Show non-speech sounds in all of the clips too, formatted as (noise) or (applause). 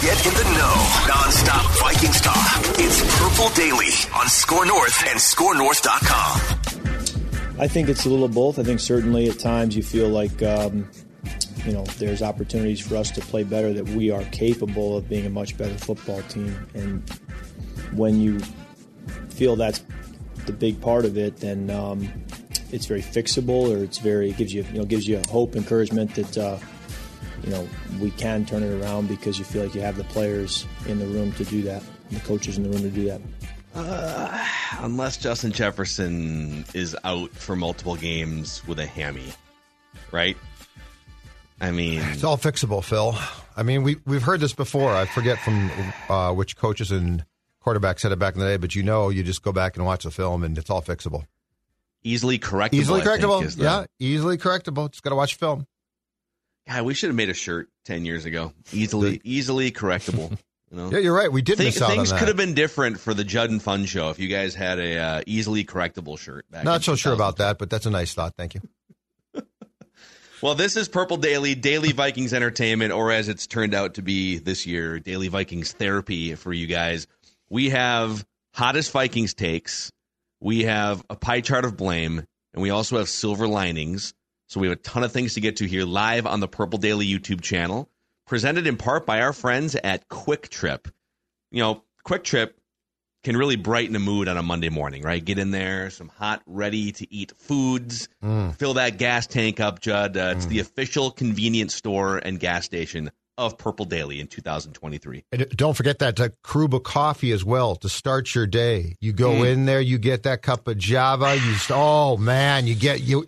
Get in the know. Non-stop Vikings talk. It's Purple Daily on Score North and ScoreNorth.com. I think it's a little of both. I think certainly at times you feel like um, you know there's opportunities for us to play better. That we are capable of being a much better football team. And when you feel that's the big part of it, then um, it's very fixable, or it's very it gives you you know gives you hope, encouragement that. Uh, you know, we can turn it around because you feel like you have the players in the room to do that, the coaches in the room to do that. Uh, unless Justin Jefferson is out for multiple games with a hammy, right? I mean, it's all fixable, Phil. I mean, we we've heard this before. I forget from uh, which coaches and quarterbacks said it back in the day, but you know, you just go back and watch the film, and it's all fixable. Easily correctable. Easily correctable. yeah, easily correctable. Just got to watch film. God, we should have made a shirt ten years ago. Easily, easily correctable. (laughs) You know? Yeah, you're right. We did Think, miss out Things could have been different for the Judd and Fun show if you guys had a uh, easily correctable shirt. Not so sure about that, but that's a nice thought. Thank you. (laughs) well, this is Purple Daily, Daily Vikings Entertainment, or as it's turned out to be this year, Daily Vikings Therapy for you guys. We have hottest Vikings takes. We have a pie chart of blame, and we also have silver linings. So we have a ton of things to get to here live on the Purple Daily YouTube channel, presented in part by our friends at QuikTrip. You know, QuikTrip can really brighten the mood on a Monday morning, right? Get in there, some hot, ready to eat foods, mm. fill that gas tank up, Judd. Uh, mm. It's the official convenience store and gas station of Purple Daily in 2023. And don't forget that uh, Karuba coffee as well to start your day. You go mm. in there, you get that cup of Java. You oh man, you get you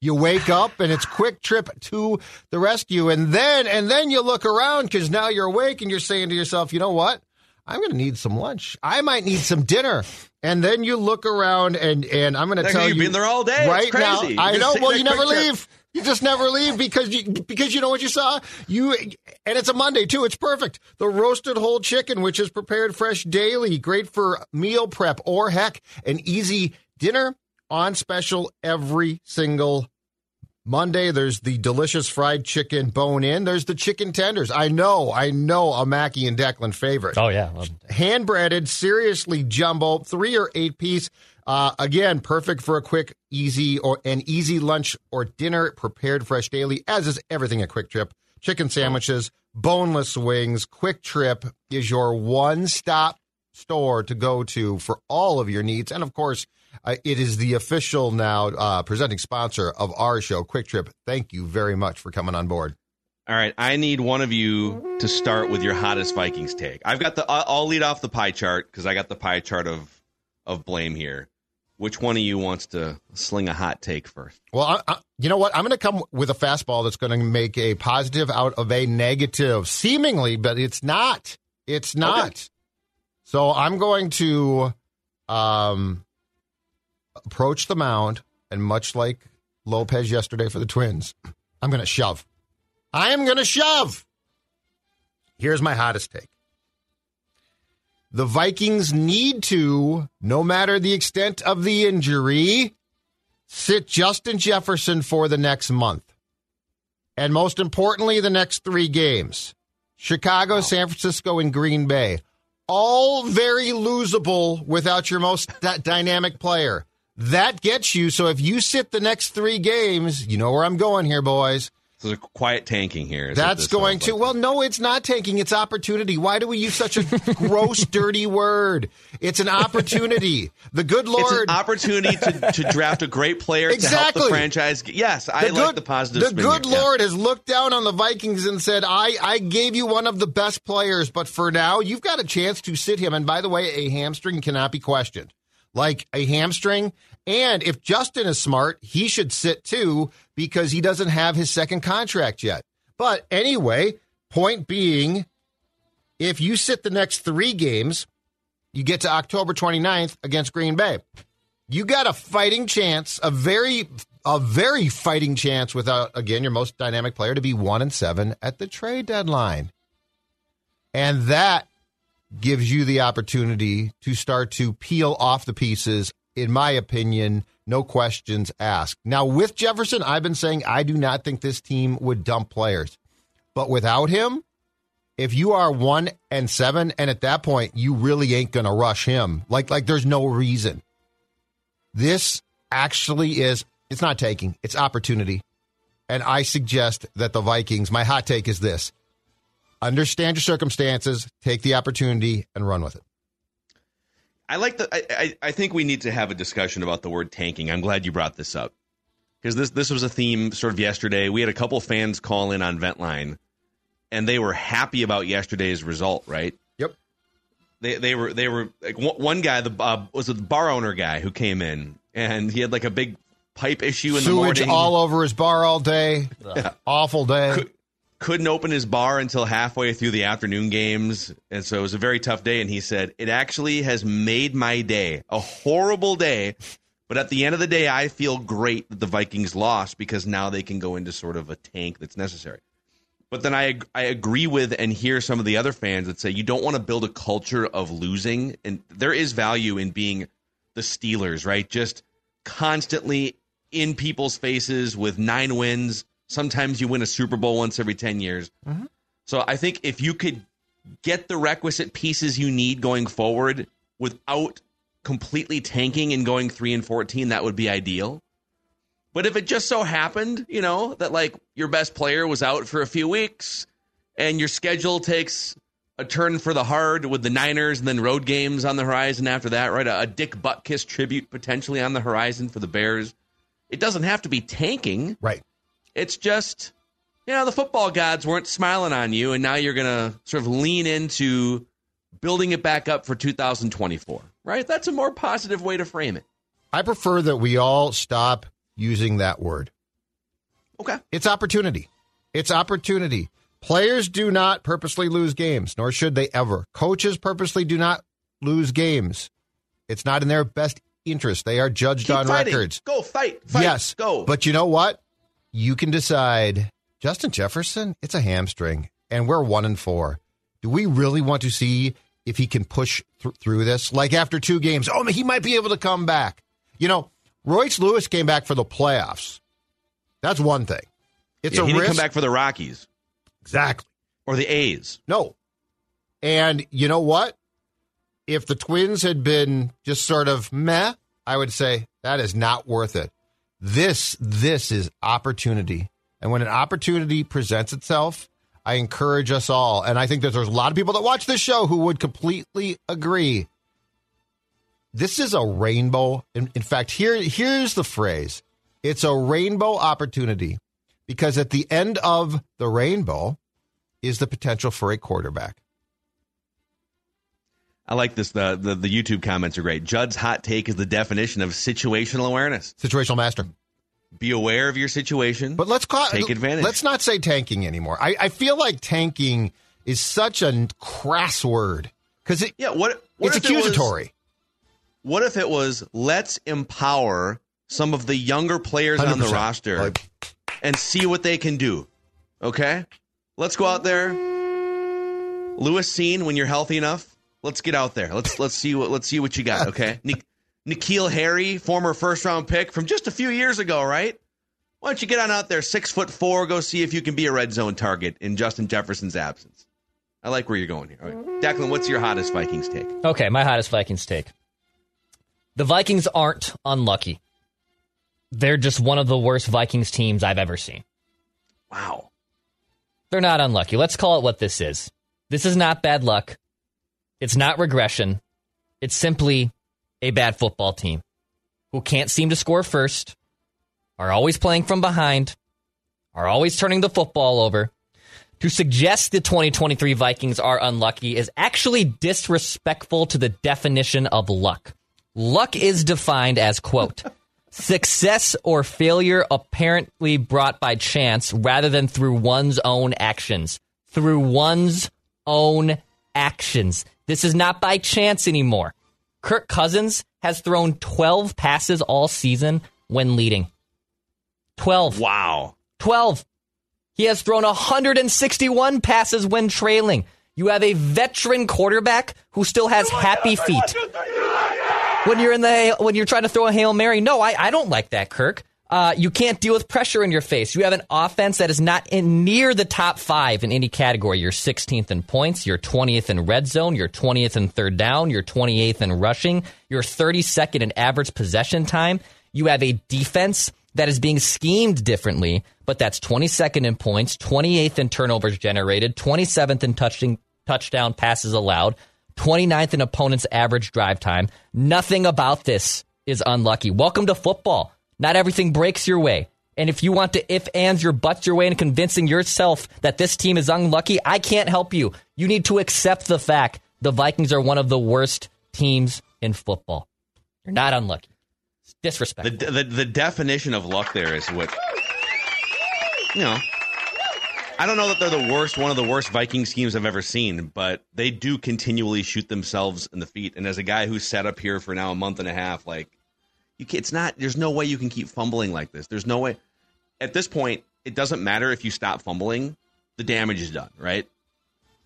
you wake up and it's QuikTrip to the rescue, and then and then you look around because now you're awake and you're saying to yourself, you know what? I'm going to need some lunch. I might need some dinner. And then you look around and and I'm going to tell you, you've been there all day. Right now, I know. Well, you never leave. You just never leave because you because you know what you saw. You and it's a Monday too. It's perfect. The roasted whole chicken, which is prepared fresh daily, great for meal prep or heck, an easy dinner on special every single Monday. There's the delicious fried chicken bone in. There's the chicken tenders. I know, I know, a Mackey and Declan favorite. Oh yeah, hand breaded, seriously jumbo, three or eight piece. Uh, again, perfect for a quick, easy or an easy lunch or dinner. Prepared fresh daily, as is everything at QuikTrip. Chicken sandwiches, boneless wings. QuikTrip is your one-stop store to go to for all of your needs, and of course, uh, it is the official now uh, presenting sponsor of our show, QuikTrip. Thank you very much for coming on board. All right, I need one of you to start with your hottest Vikings take. I've got the. I'll lead off the pie chart because I got the pie chart of of blame here which one of you wants to sling a hot take first? Well, I, I, you know what? I'm going to come with a fastball that's going to make a positive out of a negative, seemingly, but it's not. It's not. Okay. So I'm going to um, approach the mound, and much like Lopez yesterday for the Twins, I'm going to shove. I am going to shove. Here's my hottest take. The Vikings need to, no matter the extent of the injury, sit Justin Jefferson for the next month. And most importantly, the next three games Chicago, wow. San Francisco, and Green Bay. All very losable without your most (laughs) d- dynamic player. That gets you. So if you sit the next three games, you know where I'm going here, boys. So there's a quiet tanking here. That's going to. Like. Well, no, it's not tanking. It's opportunity. Why do we use such a gross, (laughs) dirty word? It's an opportunity. The good Lord. It's an opportunity to, to draft a great player exactly. to help the franchise. Yes, I the like the positive. The good here. Lord yeah. has looked down on the Vikings and said, I, I gave you one of the best players, but for now, you've got a chance to sit him. And by the way, a hamstring cannot be questioned. Like a hamstring, and if Justin is smart, he should sit too because he doesn't have his second contract yet. But anyway, point being, if you sit the next three games, you get to October 29th against Green Bay. You got a fighting chance, a very a very fighting chance without again your most dynamic player to be 1 and 7 at the trade deadline. And that gives you the opportunity to start to peel off the pieces in my opinion, no questions asked. Now, with Jefferson, I've been saying I do not think this team would dump players. But without him, if you are one and seven, and at that point you really ain't gonna rush him. Like like there's no reason. This actually is it's not taking, it's opportunity. And I suggest that the Vikings, my hot take is this. Understand your circumstances, take the opportunity, and run with it. I like the. I, I, I think we need to have a discussion about the word tanking. I'm glad you brought this up because this this was a theme sort of yesterday. We had a couple fans call in on Ventline, and they were happy about yesterday's result. Right? Yep. They they were they were like one guy the uh, was a bar owner guy who came in and he had like a big pipe issue in Sewage the morning. Sewage all over his bar all day. (laughs) Yeah. Awful day. Could, couldn't open his bar until halfway through the afternoon games. And so it was a very tough day. And he said, It actually has made my day a horrible day. But at the end of the day, I feel great that the Vikings lost because now they can go into sort of a tank that's necessary. But then I I agree with and hear some of the other fans that say you don't want to build a culture of losing, and there is value in being the Steelers, right? Just constantly in people's faces with nine wins, Sometimes you win a Super Bowl once every 10 years. Mm-hmm. So I think if you could get the requisite pieces you need going forward without completely tanking and going 3 and 14, that would be ideal. But if it just so happened, you know, that like your best player was out for a few weeks and your schedule takes a turn for the hard with the Niners and then road games on the horizon after that, right? A, a Dick Butkus tribute potentially on the horizon for the Bears. It doesn't have to be tanking. Right. It's just, you know, the football gods weren't smiling on you, and now you're going to sort of lean into building it back up for 2024, right? That's a more positive way to frame it. I prefer that we all stop using that word. Okay. It's opportunity. It's opportunity. Players do not purposely lose games, nor should they ever. Coaches purposely do not lose games. It's not in their best interest. They are judged Keep on fighting. records. Go fight, fight. Yes. Go. But you know what? You can decide Justin Jefferson, it's a hamstring, and we're one and four. Do we really want to see if he can push th- through this? Like after two games, oh, he might be able to come back. You know, Royce Lewis came back for the playoffs. That's one thing. It's yeah, a he risk. didn't come back for the Rockies. Exactly. Or the A's. No. And you know what? If the Twins had been just sort of meh, I would say that is not worth it. This this is opportunity. And when an opportunity presents itself, I encourage us all, and I think that there's a lot of people that watch this show who would completely agree. This is a rainbow. In, in fact, here here's the phrase. It's a rainbow opportunity because at the end of the rainbow is the potential for a quarterback. I like this. The, the, the YouTube comments are great. Judd's hot take is the definition of situational awareness. Situational master. Be aware of your situation. But let's call, take advantage. Let's not say tanking anymore. I, I feel like tanking is such a crass word because it, yeah, what, what it's accusatory. It was, what if it was let's empower some of the younger players 100%. on the roster like, and see what they can do? Okay, let's go out there. Lewis Cine, when you're healthy enough, Let's get out there. Let's let's see what let's see what you got. Okay, (laughs) N'Keal Harry, former first round pick from just a few years ago, right? Why don't you get on out there, six foot four, go see if you can be a red zone target in Justin Jefferson's absence. I like where you're going here. Right. Declan, what's your hottest Vikings take? Okay, my hottest Vikings take. The Vikings aren't unlucky. They're just one of the worst Vikings teams I've ever seen. Wow. They're not unlucky. Let's call it what this is. This is not bad luck. It's not regression. It's simply a bad football team who can't seem to score first, are always playing from behind, are always turning the football over. To suggest the 2023 Vikings are unlucky is actually disrespectful to the definition of luck. Luck is defined as, quote, (laughs) success or failure apparently brought by chance rather than through one's own actions. Through one's own actions. This is not by chance anymore. Kirk Cousins has thrown 12 passes all season when leading. 12. Wow. 12. He has thrown 161 passes when trailing. You have a veteran quarterback who still has happy feet. When you're in the when you're trying to throw a hail mary, no, I, I don't like that, Kirk. Uh, you can't deal with pressure in your face. You have an offense that is not in near the top five in any category. You're 16th in points. You're 20th in red zone. You're 20th in third down. You're 28th in rushing. You're 32nd in average possession time. You have a defense that is being schemed differently, but that's 22nd in points, 28th in turnovers generated, 27th in touching, touchdown passes allowed, 29th in opponent's average drive time. Nothing about this is unlucky. Welcome to football. Not everything breaks your way. And if you want to if ands your butts your way in convincing yourself that this team is unlucky, I can't help you. You need to accept the fact the Vikings are one of the worst teams in football. You're not unlucky. It's disrespectful. The, the the definition of luck there is what you know. I don't know that they're the worst, one of the worst Viking schemes I've ever seen, but they do continually shoot themselves in the feet. And as a guy who's sat up here for now a month and a half, like you can, it's not. There's no way you can keep fumbling like this. There's no way. At this point, it doesn't matter if you stop fumbling. The damage is done, right?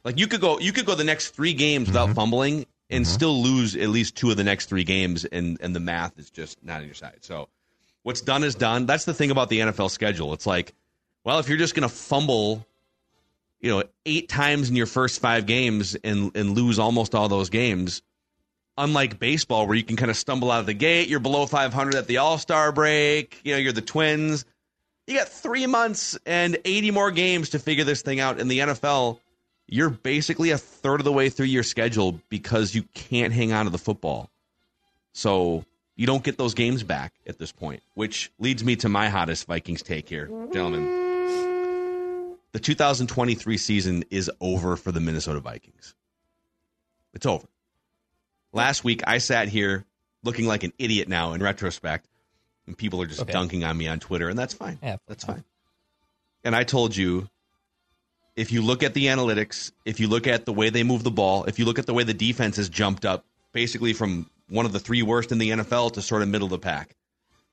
Like you could go, you could go the next three games without Mm-hmm. fumbling and still lose at least two of the next three games, and and the math is just not on your side. So what's done is done. That's the thing about the NFL schedule. It's like, well, if you're just going to fumble, you know, eight times in your first five games and and lose almost all those games, unlike baseball where you can kind of stumble out of the gate, you're below 500 at the All-Star break, you know, you're the Twins. You got 3 months and 80 more games to figure this thing out in the NFL. You're basically a third of the way through your schedule because you can't hang on to the football. So, you don't get those games back at this point, which leads me to my hottest Vikings take here, gentlemen. The 2023 season is over for the Minnesota Vikings. It's over. Last week, I sat here looking like an idiot now in retrospect, and people are just Okay. dunking on me on Twitter, and that's fine. Yeah, that's fine. And I told you if you look at the analytics, if you look at the way they move the ball, if you look at the way the defense has jumped up basically from one of the three worst in the NFL to sort of middle of the pack,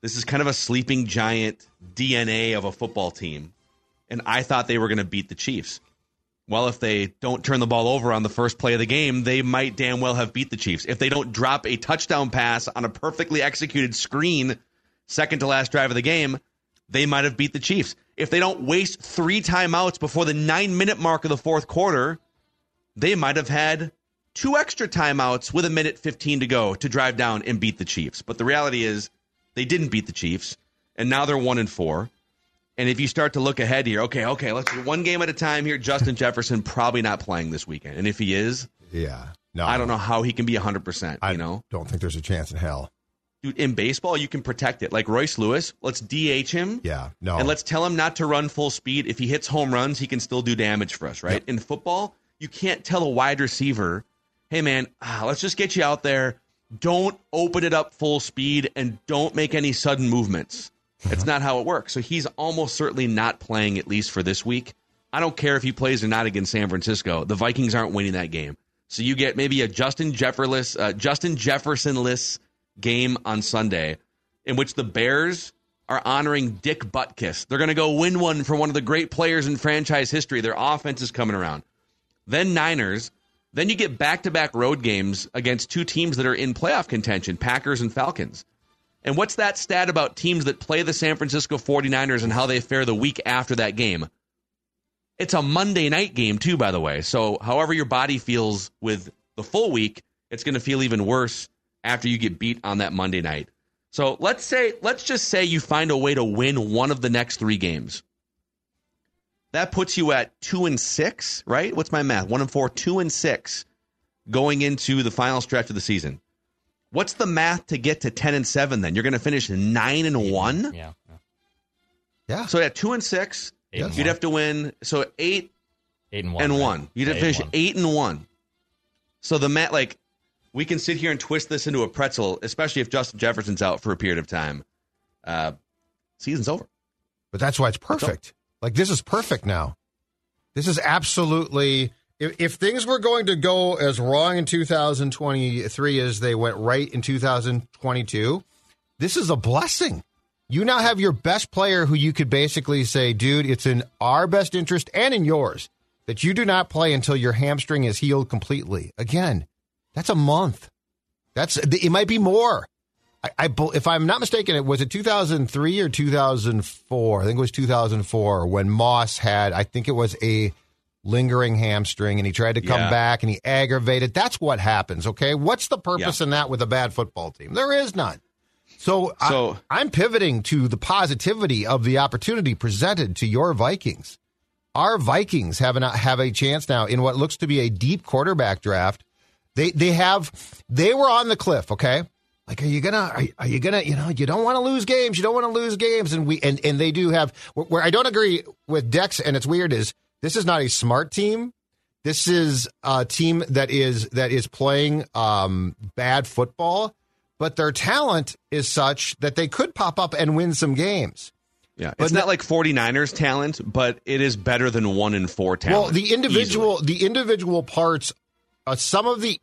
this is kind of a sleeping giant DNA of a football team. And I thought they were going to beat the Chiefs. Well, if they don't turn the ball over on the first play of the game, they might damn well have beat the Chiefs. If they don't drop a touchdown pass on a perfectly executed screen, second to last drive of the game, they might have beat the Chiefs. If they don't waste three timeouts before the nine minute mark of the fourth quarter, they might have had two extra timeouts with a minute 15 to go to drive down and beat the Chiefs. But the reality is they didn't beat the Chiefs, and now they're one and four. And if you start to look ahead here, okay, okay, let's do one game at a time here. Justin Jefferson probably not playing this weekend. And if he is, Yeah. No. I don't know how he can be 100%, I you know? don't think there's a chance in hell. Dude, in baseball, you can protect it. Like Royce Lewis, let's DH him. Yeah. No. And let's tell him not to run full speed. If he hits home runs, he can still do damage for us, right? In football, you can't tell a wide receiver, hey, man, ah, let's just get you out there. Don't open it up full speed and don't make any sudden movements. That's not how it works. So he's almost certainly not playing, at least for this week. I don't care if he plays or not against San Francisco. The Vikings aren't winning that game. So you get maybe a Justin Jefferless, uh, Justin Jeffersonless game on Sunday, in which the Bears are honoring Dick Butkus. They're going to go win one for one of the great players in franchise history. Their offense is coming around. Then Niners. Then you get back to back road games against two teams that are in playoff contention Packers and Falcons. And what's that stat about teams that play the San Francisco 49ers and how they fare the week after that game? It's a Monday night game, too, by the way. So, however your body feels with the full week, it's going to feel even worse after you get beat on that Monday night. So, let's say, let's just say you find a way to win one of the next three games. That puts you at two and six, right? What's my math? One and four, two and six going into the final stretch of the season. What's the math to get to 10 and 7 then? You're going to finish 9 and 1? Yeah. yeah. So at 2 and 6, Eight and you'd one. have to win so 8 Eight and one. and right? 1. You'd have to Eight and finish 8 and 1. So the mat like we can sit here and twist this into a pretzel, especially if Justin Jefferson's out for a period of time. Uh season's over. But that's why it's perfect. Like this is perfect now. This is absolutely if, if things were going to go as wrong in 2023 as they went right in 2022, this is a blessing. You now have your best player who you could basically say, dude, it's in our best interest and in yours that you do not play until your hamstring is healed completely. Again, that's a month. That's it might be more. I, I if I'm not mistaken, it was it 2003 or 2004. I think it was 2004 when Moss had. I think it was a lingering hamstring, and he tried to come Yeah. back and he aggravated. That's what happens. Okay, what's the purpose Yeah. in that with a bad football team? There is none. So, So- I, I'm pivoting to the positivity of the opportunity presented to your Vikings. Our Vikings have a, have a chance now in what looks to be a deep quarterback draft. They they have they were on the cliff. Okay, like are you gonna are, are you gonna you know you don't want to lose games. You don't want to lose games, and we and and they do have where, where I don't agree with Dex, and it's weird is this is not a smart team. This is a team that is that is playing um, bad football, but their talent is such that they could pop up and win some games. Yeah, But it's not like 49ers talent, but it is better than one in four talent. Well, the individual easily. the individual parts, uh, some of the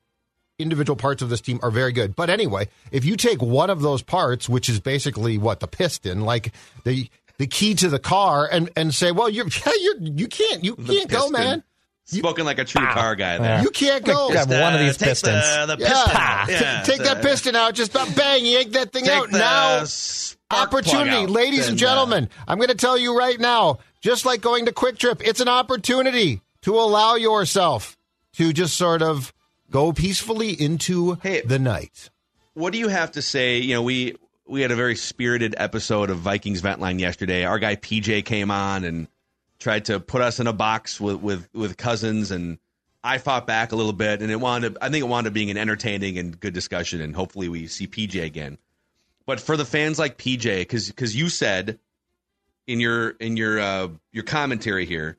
individual parts of this team are very good. But anyway, if you take one of those parts, which is basically what the piston, like the the key to the car, and and say, well, you're (laughs) you're you can't you The can't go, piston. man. Spoken like a true car guy there. You can't go. Grab one of these take pistons. The, the Yeah. piston. T- take that piston out. Just about bang, yank that thing Take out. the now spark plug opportunity, out. ladies and uh, gentlemen. I'm going to tell you right now, just like going to QuikTrip, it's an opportunity to allow yourself to just sort of go peacefully into Hey. the night. what do you have to say? You know, we we had a very spirited episode of Vikings Vent Line yesterday. Our guy PJ came on and tried to put us in a box with with with Cousins, and I fought back a little bit, and it wound up. I think it wound up being an entertaining and good discussion, and hopefully we see PJ again. But for the fans like PJ, because because you said in your in your uh, your commentary here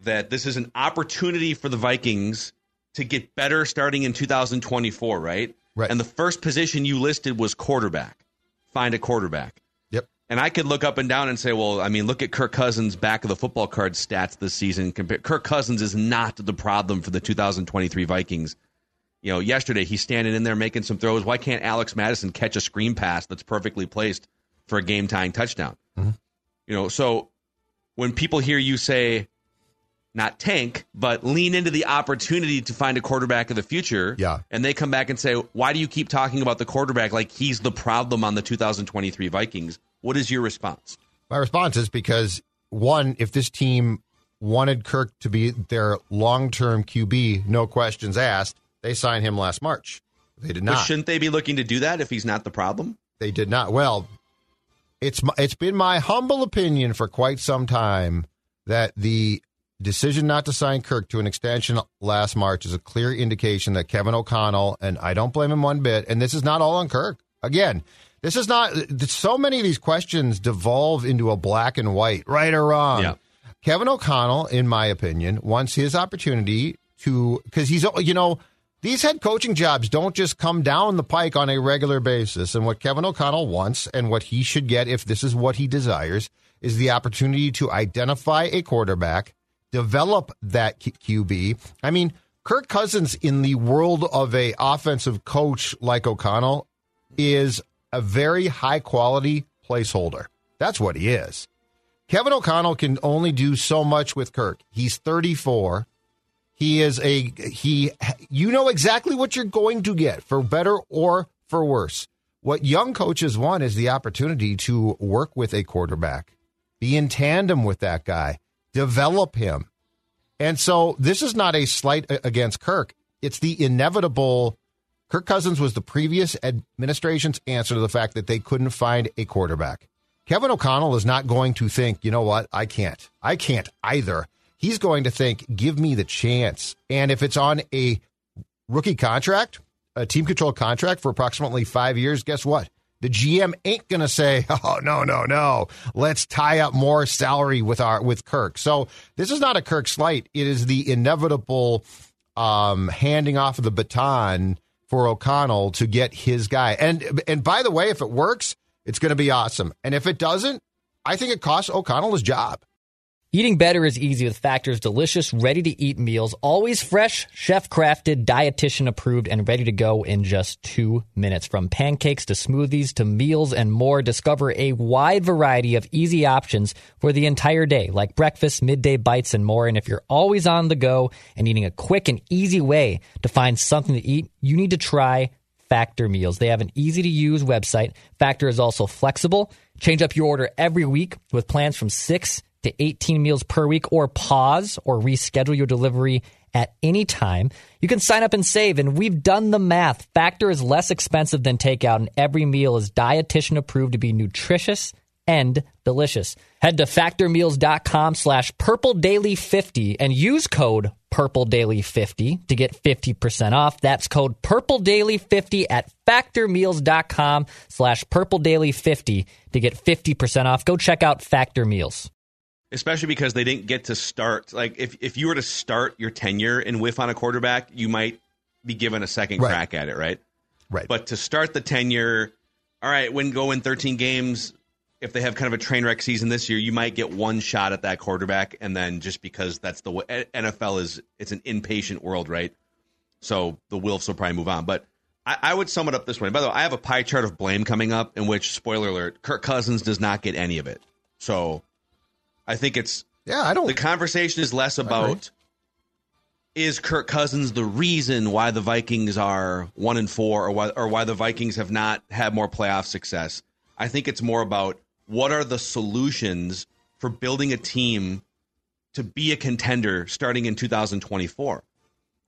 that this is an opportunity for the Vikings to get better starting in 2024, right? Right. And the first position you listed was quarterback. Find a quarterback. Yep. And I could look up and down and say, well, I mean, look at Kirk Cousins' back of the football card stats this season. Kirk Cousins is not the problem for the 2023 Vikings. You know, yesterday he's standing in there making some throws. Why can't Alex Mattison catch a screen pass that's perfectly placed for a game tying touchdown? Mm-hmm. You know, so when people hear you say, not tank, but lean into the opportunity to find a quarterback of the future. Yeah. And they come back and say, why do you keep talking about the quarterback like he's the problem on the 2023 Vikings? What is your response? My response is because one, if this team wanted Kirk to be their long-term QB, no questions asked, they signed him last March. They did But not. shouldn't they be looking to do that if he's not the problem? They did not. Well, it's my- it's been my humble opinion for quite some time that the decision not to sign Kirk to an extension last March is a clear indication that Kevin O'Connell and I don't blame him one bit. And this is not all on Kirk. Again, this is not. So many of these questions devolve into a black and white, right or wrong. Yeah. Kevin O'Connell, in my opinion, wants his opportunity to because he's you know these head coaching jobs don't just come down the pike on a regular basis. And what Kevin O'Connell wants and what he should get if this is what he desires is the opportunity to identify a quarterback, develop that QB. I mean, Kirk Cousins in the world of a offensive coach like O'Connell is a very high quality placeholder. That's what he is. Kevin O'Connell can only do so much with Kirk. He's 34. He is a he you know exactly what you're going to get for better or for worse. What young coaches want is the opportunity to work with a quarterback, be in tandem with that guy, develop him. And so this is not a slight against Kirk. It's the inevitable Kirk Cousins was the previous administration's answer to the fact that they couldn't find a quarterback. Kevin O'Connell is not going to think, you know what, I can't. I can't either. He's going to think, give me the chance. And if it's on a rookie contract, a team control contract for approximately five years, guess what? The GM ain't gonna say, (laughs) "Oh no, no, no, let's tie up more salary with our with Kirk." So this is not a Kirk slight; it is the inevitable um, handing off of the baton for O'Connell to get his guy. And and by the way, if it works, it's going to be awesome. And if it doesn't, I think it costs O'Connell his job. Eating better is easy with Factor's delicious, ready to eat meals, always fresh, chef crafted, dietitian approved, and ready to go in just two minutes. From pancakes to smoothies to meals and more, discover a wide variety of easy options for the entire day, like breakfast, midday bites, and more. And if you're always on the go and needing a quick and easy way to find something to eat, you need to try Factor meals. They have an easy to use website. Factor is also flexible. Change up your order every week with plans from six to 18 meals per week or pause or reschedule your delivery at any time. You can sign up and save, and we've done the math. Factor is less expensive than takeout, and every meal is dietitian approved to be nutritious and delicious. Head to factormeals.com slash purpledaily50 and use code purpledaily50 to get 50% off. That's code purpledaily50 at factormeals.com slash purpledaily50 to get 50% off. Go check out Factor Meals especially because they didn't get to start. Like if if you were to start your tenure and whiff on a quarterback, you might be given a second Right. crack at it, right? Right. But to start the tenure, all right, when go in 13 games, if they have kind of a train wreck season this year, you might get one shot at that quarterback, and then just because that's the way NFL is, it's an impatient world, right? So the Wilfs will probably move on. But I, I would sum it up this way. By the way, I have a pie chart of blame coming up, in which, spoiler alert, Kirk Cousins does not get any of it. So I think it's yeah, I don't. the conversation is less about is Kirk Cousins the reason why the Vikings are one and four, or why or why the Vikings have not had more playoff success. I think it's more about what are the solutions for building a team to be a contender starting in 2024.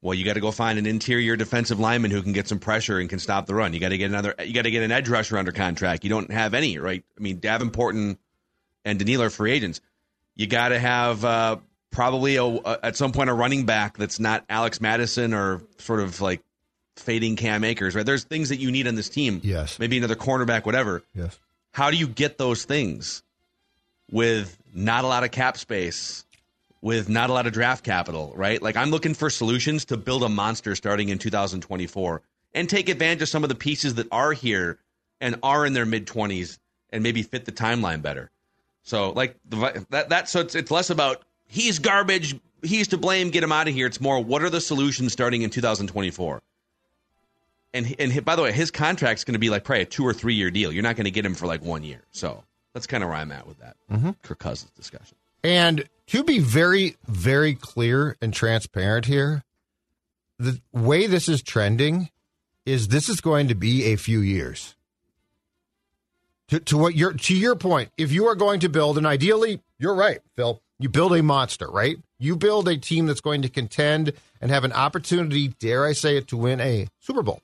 Well, you got to go find an interior defensive lineman who can get some pressure and can stop the run. You got to get another. You got to get an edge rusher under contract. You don't have any, right? I mean, Davenport and and Danielle are free agents. You got to have uh, probably a, a, at some point a running back that's not Alex Mattison or sort of like fading Cam Akers, right? There's things that you need on this team. Yes. Maybe another cornerback, whatever. yes. How do you get those things with not a lot of cap space, with not a lot of draft capital, right? Like I'm looking for solutions to build a monster starting in 2024 and take advantage of some of the pieces that are here and are in their mid 20s and maybe fit the timeline better. So like the, that that so it's it's less about he's garbage, he's to blame, get him out of here. It's more what are the solutions starting in 2024. And and by the way, his contract's going to be like probably a two or three year deal. You're not going to get him for like one year. So that's kind of where I'm at with that mm-hmm. Kirk Cousins discussion. And to be very, very clear and transparent here, the way this is trending is this is going to be a few years. To, to what your to your point, if you are going to build, and ideally, you're right, Phil. You build a monster, right? You build a team that's going to contend and have an opportunity, dare I say it, to win a Super Bowl.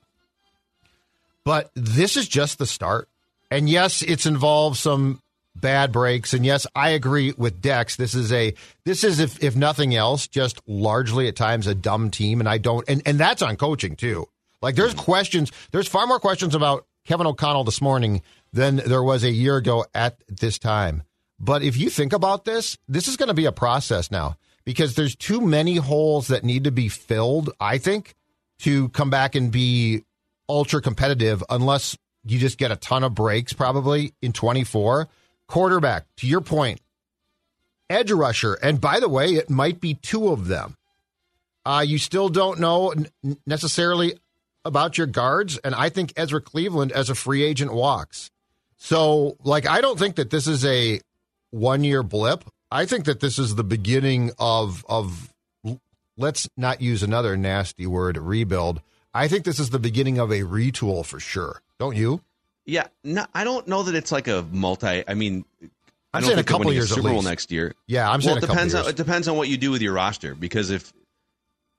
But this is just the start. And yes, it's involved some bad breaks. And yes, I agree with Dex. This is a this is if if nothing else, just largely at times a dumb team. And I don't and, and that's on coaching too. Like there's questions, there's far more questions about Kevin O'Connell this morning than there was a year ago at this time. But if you think about this, this is going to be a process now because there's too many holes that need to be filled, I think, to come back and be ultra competitive unless you just get a ton of breaks probably in 24. Quarterback, to your point, edge rusher. And by the way, it might be two of them. Uh, you still don't know necessarily about your guards. And I think Ezra Cleveland as a free agent walks. So, like, I don't think that this is a one year blip. I think that this is the beginning of of let's not use another nasty word rebuild. I think this is the beginning of a retool for sure. Don't you? Yeah, no, I don't know that it's like a multi. I mean, I I'm don't saying a couple years at Super Bowl least. next year. Yeah, I'm well, saying it a couple depends. years. On, it depends on what you do with your roster because if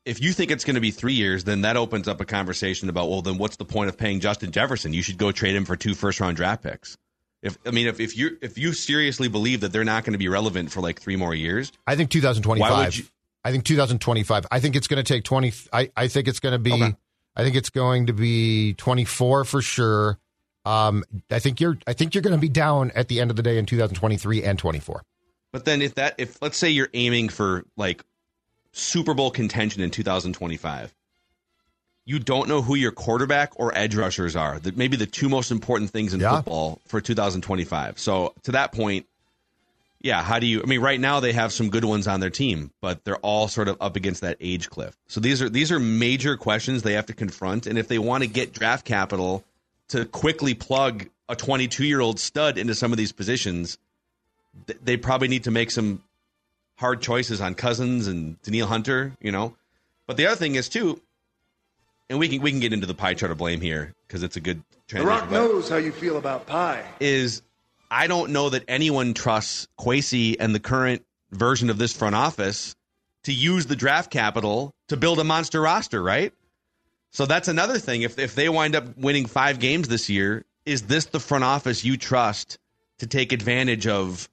if you think it's going to be three years, then that opens up a conversation about well, then what's the point of paying Justin Jefferson? You should go trade him for two first round draft picks. If I mean, if, if you if you seriously believe that they're not going to be relevant for like three more years, I think 2025. Why would you- I think 2025. I think it's going to take 20. I, I think it's going to be. Okay. I think it's going to be 24 for sure. Um, I think you're. I think you're going to be down at the end of the day in 2023 and 24. But then if that if let's say you're aiming for like Super Bowl contention in 2025, you don't know who your quarterback or edge rushers are. That maybe the two most important things in Yeah. football for 2025. So to that point, yeah, how do you? I mean, right now they have some good ones on their team, but they're all sort of up against that age cliff. So these are these are major questions they have to confront, and if they want to get draft capital to quickly plug a 22 year old stud into some of these positions, they probably need to make some hard choices on Cousins and Danielle Hunter, you know. But the other thing is too, and we can we can get into the pie chart of blame here because it's a good. The Rock knows how you feel about pie. Is I don't know that anyone trusts Kwesi and the current version of this front office to use the draft capital to build a monster roster, right? So that's another thing. If if they wind up winning five games this year, is this the front office you trust to take advantage of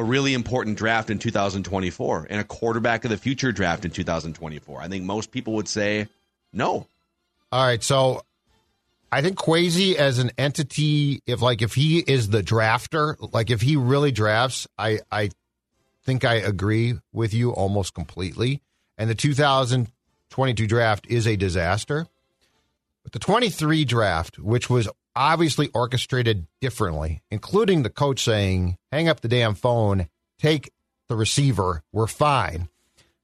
a really important draft in 2024 and a quarterback of the future draft in 2024? I think most people would say no. All right, so I think Kwesi as an entity, if like if he is the drafter, like if he really drafts, I I think I agree with you almost completely. And the 2022 draft is a disaster. But the 23 draft, which was obviously orchestrated differently, including the coach saying, hang up the damn phone, take the receiver, we're fine.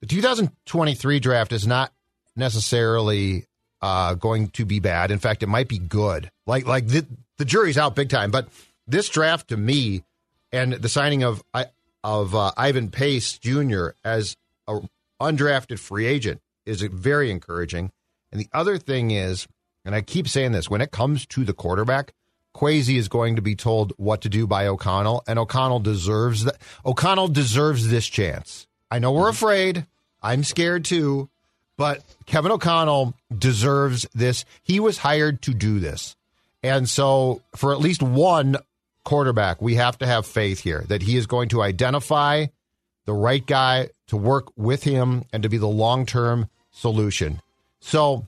The 2023 draft is not necessarily uh, going to be bad. In fact, it might be good. Like like the, the jury's out big time. But this draft to me, and the signing of of uh, Ivan Pace Jr. as a undrafted free agent is very encouraging. And the other thing is, and I keep saying this, when it comes to the quarterback, Kwesi is going to be told what to do by O'Connell, and O'Connell deserves that. O'Connell deserves this chance. I know we're mm-hmm. afraid. I'm scared too. But Kevin O'Connell deserves this. He was hired to do this. And so, for at least one quarterback, we have to have faith here that he is going to identify the right guy to work with him and to be the long term solution. So,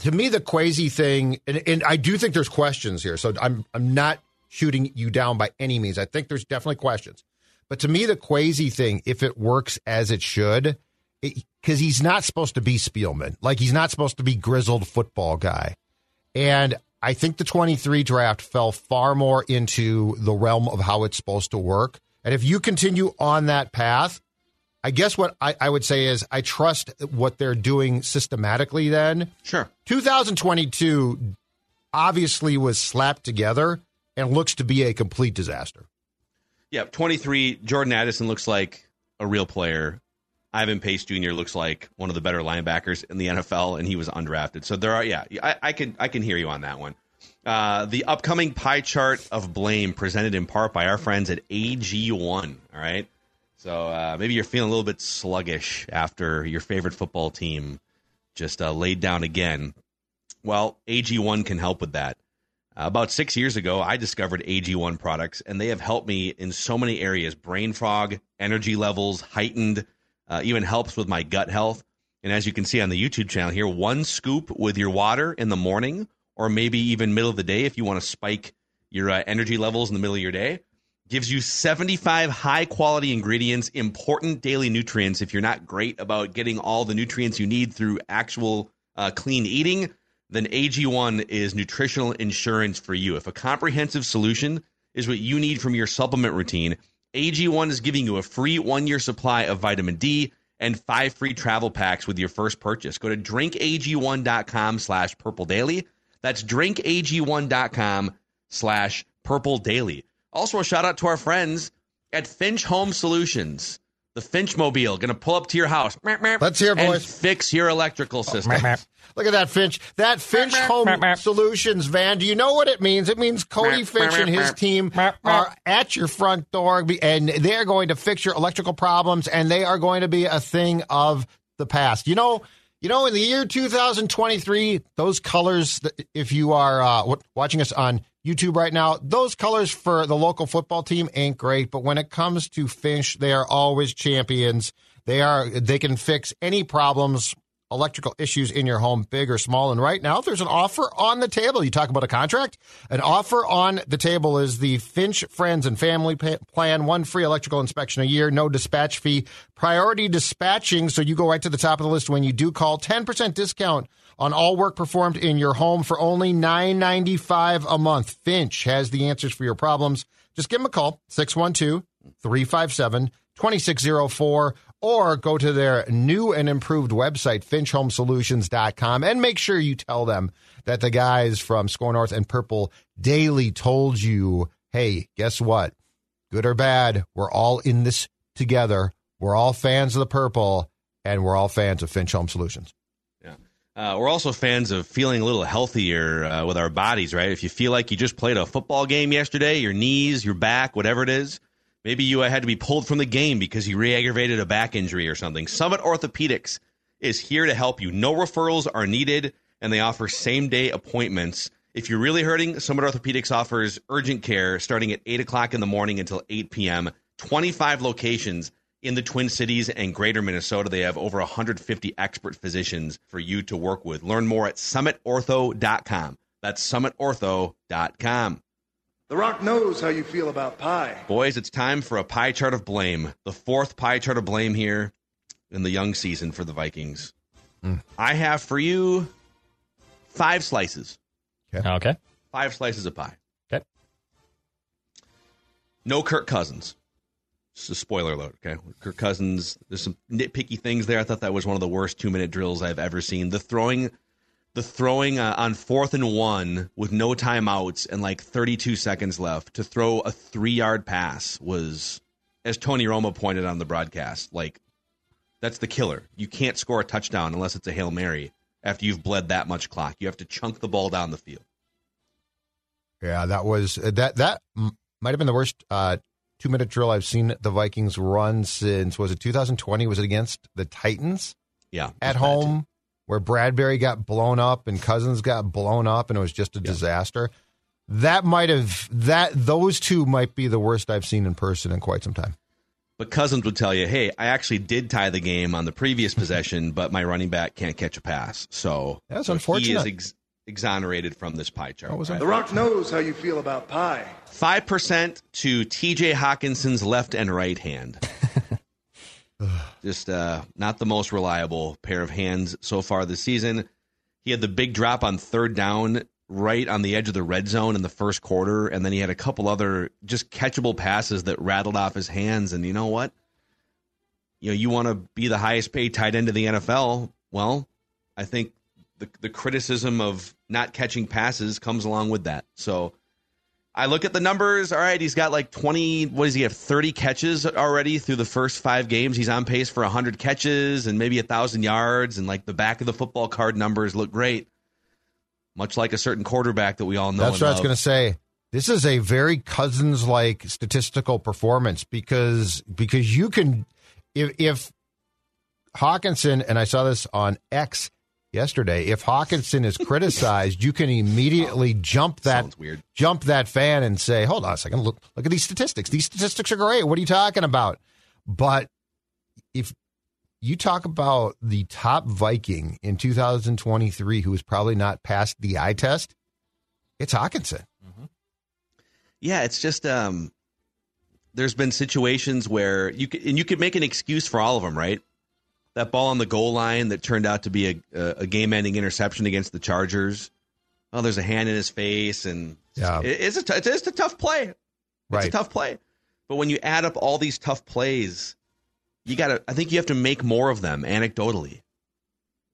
to me, the Kwesi thing, and, and, I do think there's questions here. So, I'm, I'm not shooting you down by any means. I think there's definitely questions. But to me, the Kwesi thing, if it works as it should, because he's not supposed to be Spielman. Like he's not supposed to be grizzled football guy. And I think the 23 draft fell far more into the realm of how it's supposed to work. And if you continue on that path, I guess what I, I would say is I trust what they're doing systematically then. Sure. 2022 obviously was slapped together and looks to be a complete disaster. Yeah, 23, Jordan Addison looks like a real player. Ivan Pace Jr. looks like one of the better linebackers in the NFL, and he was undrafted. So there are, yeah, I, I can I can hear you on that one. Uh, the upcoming pie chart of blame presented in part by our friends at AG1. All right, so uh, maybe you're feeling a little bit sluggish after your favorite football team just uh, laid down again. Well, AG1 can help with that. Uh, about six years ago, I discovered AG1 products, and they have helped me in so many areas brain fog, energy levels, heightened uh, even helps with my gut health. And as you can see on the YouTube channel here, one scoop with your water in the morning, or maybe even middle of the day if you want to spike your uh, energy levels in the middle of your day, gives you 75 high quality ingredients, important daily nutrients. If you're not great about getting all the nutrients you need through actual uh, clean eating, then AG1 is nutritional insurance for you. If a comprehensive solution is what you need from your supplement routine, AG1 is giving you a free one year supply of vitamin D and five free travel packs with your first purchase. Go to drinkag1.com slash purple daily. That's drinkag1.com slash purple daily. Also, a shout out to our friends at Finch Home Solutions. The Finch Mobile going to pull up to your house. Let's hear, boys. fix your electrical system. Look at that Finch. That Finch Home Solutions van. Do you know what it means? It means Cody Finch and his team are at your front door and they're going to fix your electrical problems and they are going to be a thing of the past. You know, you know, in the year 2023, those colors, if you are uh, watching us on YouTube right now, those colors for the local football team ain't great, but when it comes to Finch, they are always champions. They are they can fix any problems electrical issues in your home, big or small. And right now, there's an offer on the table. You talk about a contract. An offer on the table is the Finch Friends and Family Plan. One free electrical inspection a year, no dispatch fee, priority dispatching. So you go right to the top of the list when you do call. 10% discount on all work performed in your home for only $9.95 a month. Finch has the answers for your problems. Just give them a call, 612 357 2604 or go to their new and improved website, finchhomesolutions.com, and make sure you tell them that the guys from Score North and Purple Daily told you hey, guess what? Good or bad, we're all in this together. We're all fans of the purple, and we're all fans of Finch Home Solutions. Uh, we're also fans of feeling a little healthier uh, with our bodies, right? If you feel like you just played a football game yesterday, your knees, your back, whatever it is, maybe you had to be pulled from the game because you re aggravated a back injury or something. Summit Orthopedics is here to help you. No referrals are needed, and they offer same day appointments. If you're really hurting, Summit Orthopedics offers urgent care starting at 8 o'clock in the morning until 8 p.m. 25 locations in the Twin Cities and greater Minnesota. They have over 150 expert physicians for you to work with. Learn more at summitortho.com. That's summitortho.com. The Rock knows how you feel about pie. Boys, it's time for a pie chart of blame. The fourth pie chart of blame here in the young season for the Vikings. Mm. I have for you five slices. Okay. Okay. Five slices of pie. Okay. No Kirk Cousins. Just a spoiler alert, okay? Kirk Cousins, there's some nitpicky things there. I thought that was one of the worst two minute drills I've ever seen. The throwing, the throwing uh, on fourth and one with no timeouts and like 32 seconds left to throw a three yard pass was, as Tony Romo pointed on the broadcast, like that's the killer. You can't score a touchdown unless it's a hail mary after you've bled that much clock. You have to chunk the ball down the field. Yeah, that was that that might have been the worst uh, two minute drill I've seen the Vikings run since was it 2020? Was it against the Titans? Yeah, at home where Bradbury got blown up and Cousins got blown up and it was just a yeah. disaster. That might have that those two might be the worst I've seen in person in quite some time. But Cousins would tell you, hey, I actually did tie the game on the previous possession, but my running back can't catch a pass. So that's unfortunate. He is ex- exonerated from this pie chart. Right? The Rock knows how you feel about pie. 5% to TJ Hockenson's left and right hand. (laughs) Just uh, not the most reliable pair of hands so far this season. He had the big drop on third down right on the edge of the red zone in the first quarter, and then he had a couple other just catchable passes that rattled off his hands. And you know what? You know, you want to be the highest paid tight end of the NFL. Well, I think the the criticism of not catching passes comes along with that. So I look at the numbers. All right, he's got like 20, what does he have? 30 catches already through the first five games. He's on pace for 100 catches and maybe a 1,000 yards. And like the back of the football card numbers look great much like a certain quarterback that we all know. That's what love. I was going to say. This is a very Cousins like statistical performance because because you can if if Hockenson and I saw this on X yesterday. If Hockenson is criticized, you can immediately jump that jump that fan and say, "Hold on a second, look look at these statistics. These statistics are great. What are you talking about?" But if you talk about the top Viking in 2023 who has probably not passed the eye test. It's Hockenson. Mm-hmm. Yeah, it's just um, there's been situations where you could, and you could make an excuse for all of them, right? That ball on the goal line that turned out to be a, a game-ending interception against the Chargers. Oh, there's a hand in his face, and yeah. it, it's a t- it's a tough play. It's right. a tough play. But when you add up all these tough plays, you got to. I think you have to make more of them anecdotally.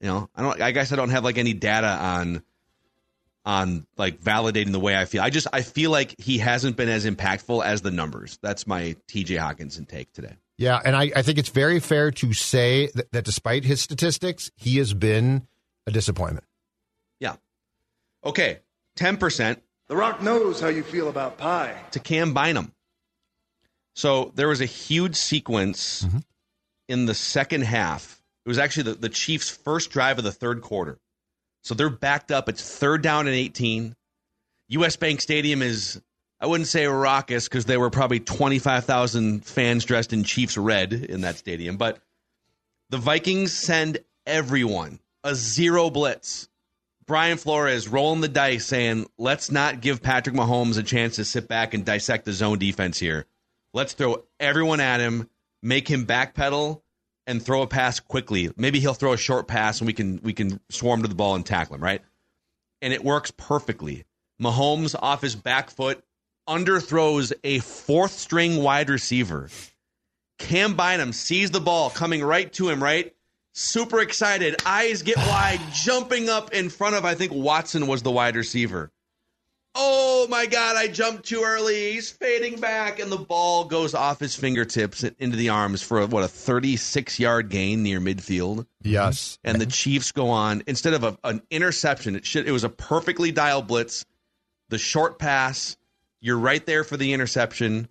You know, I don't. I guess I don't have like any data on on like validating the way I feel. I just I feel like he hasn't been as impactful as the numbers. That's my TJ Hockenson take today. Yeah, and I, I think it's very fair to say that, that despite his statistics, he has been a disappointment. Yeah. Okay, ten percent. The Rock knows how you feel about pie. To Cam Bynum. So there was a huge sequence mm-hmm in the second half. It was actually the, the Chiefs' first drive of the third quarter. So they're backed up. It's third down and 18. US Bank Stadium is, I wouldn't say raucous because there were probably 25,000 fans dressed in Chiefs red in that stadium. But the Vikings send everyone a zero blitz. Brian Flores rolling the dice saying, let's not give Patrick Mahomes a chance to sit back and dissect the zone defense here. Let's throw everyone at him make him backpedal and throw a pass quickly. Maybe he'll throw a short pass and we can we can swarm to the ball and tackle him, right? And it works perfectly. Mahomes off his back foot underthrows a fourth string wide receiver. Cam Bynum sees the ball coming right to him, right? Super excited. Eyes get wide, (sighs) jumping up in front of, I think Watson was the wide receiver. Oh my God, I jumped too early. He's fading back, and the ball goes off his fingertips into the arms for what a 36 yard gain near midfield. Yes. And the Chiefs go on instead of a, an interception. It should it was a perfectly dialed blitz. The short pass, you're right there for the interception.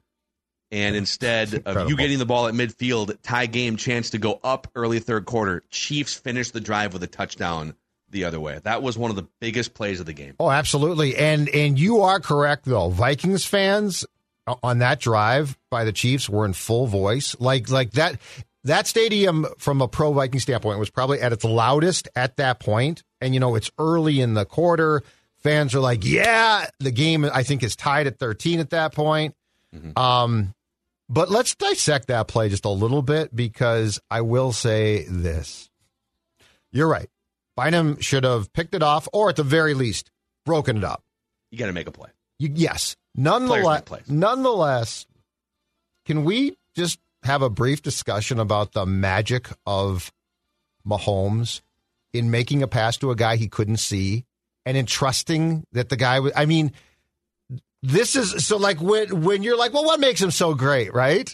And instead of you getting the ball at midfield, tie game chance to go up early third quarter. Chiefs finish the drive with a touchdown the other way. That was one of the biggest plays of the game. Oh, absolutely. And and you are correct though. Vikings fans uh, on that drive by the Chiefs were in full voice. Like like that that stadium from a pro Viking standpoint was probably at its loudest at that point. And you know, it's early in the quarter. Fans are like, "Yeah, the game I think is tied at 13 at that point." Um but let's dissect that play just a little bit because I will say this. You're right. Bynum should have picked it off, or at the very least, broken it up. You got to make a play. You, yes. Nonetheless, nonetheless, can we just have a brief discussion about the magic of Mahomes in making a pass to a guy he couldn't see and in trusting that the guy was? I mean, this is so like when when you're like, well, what makes him so great, right?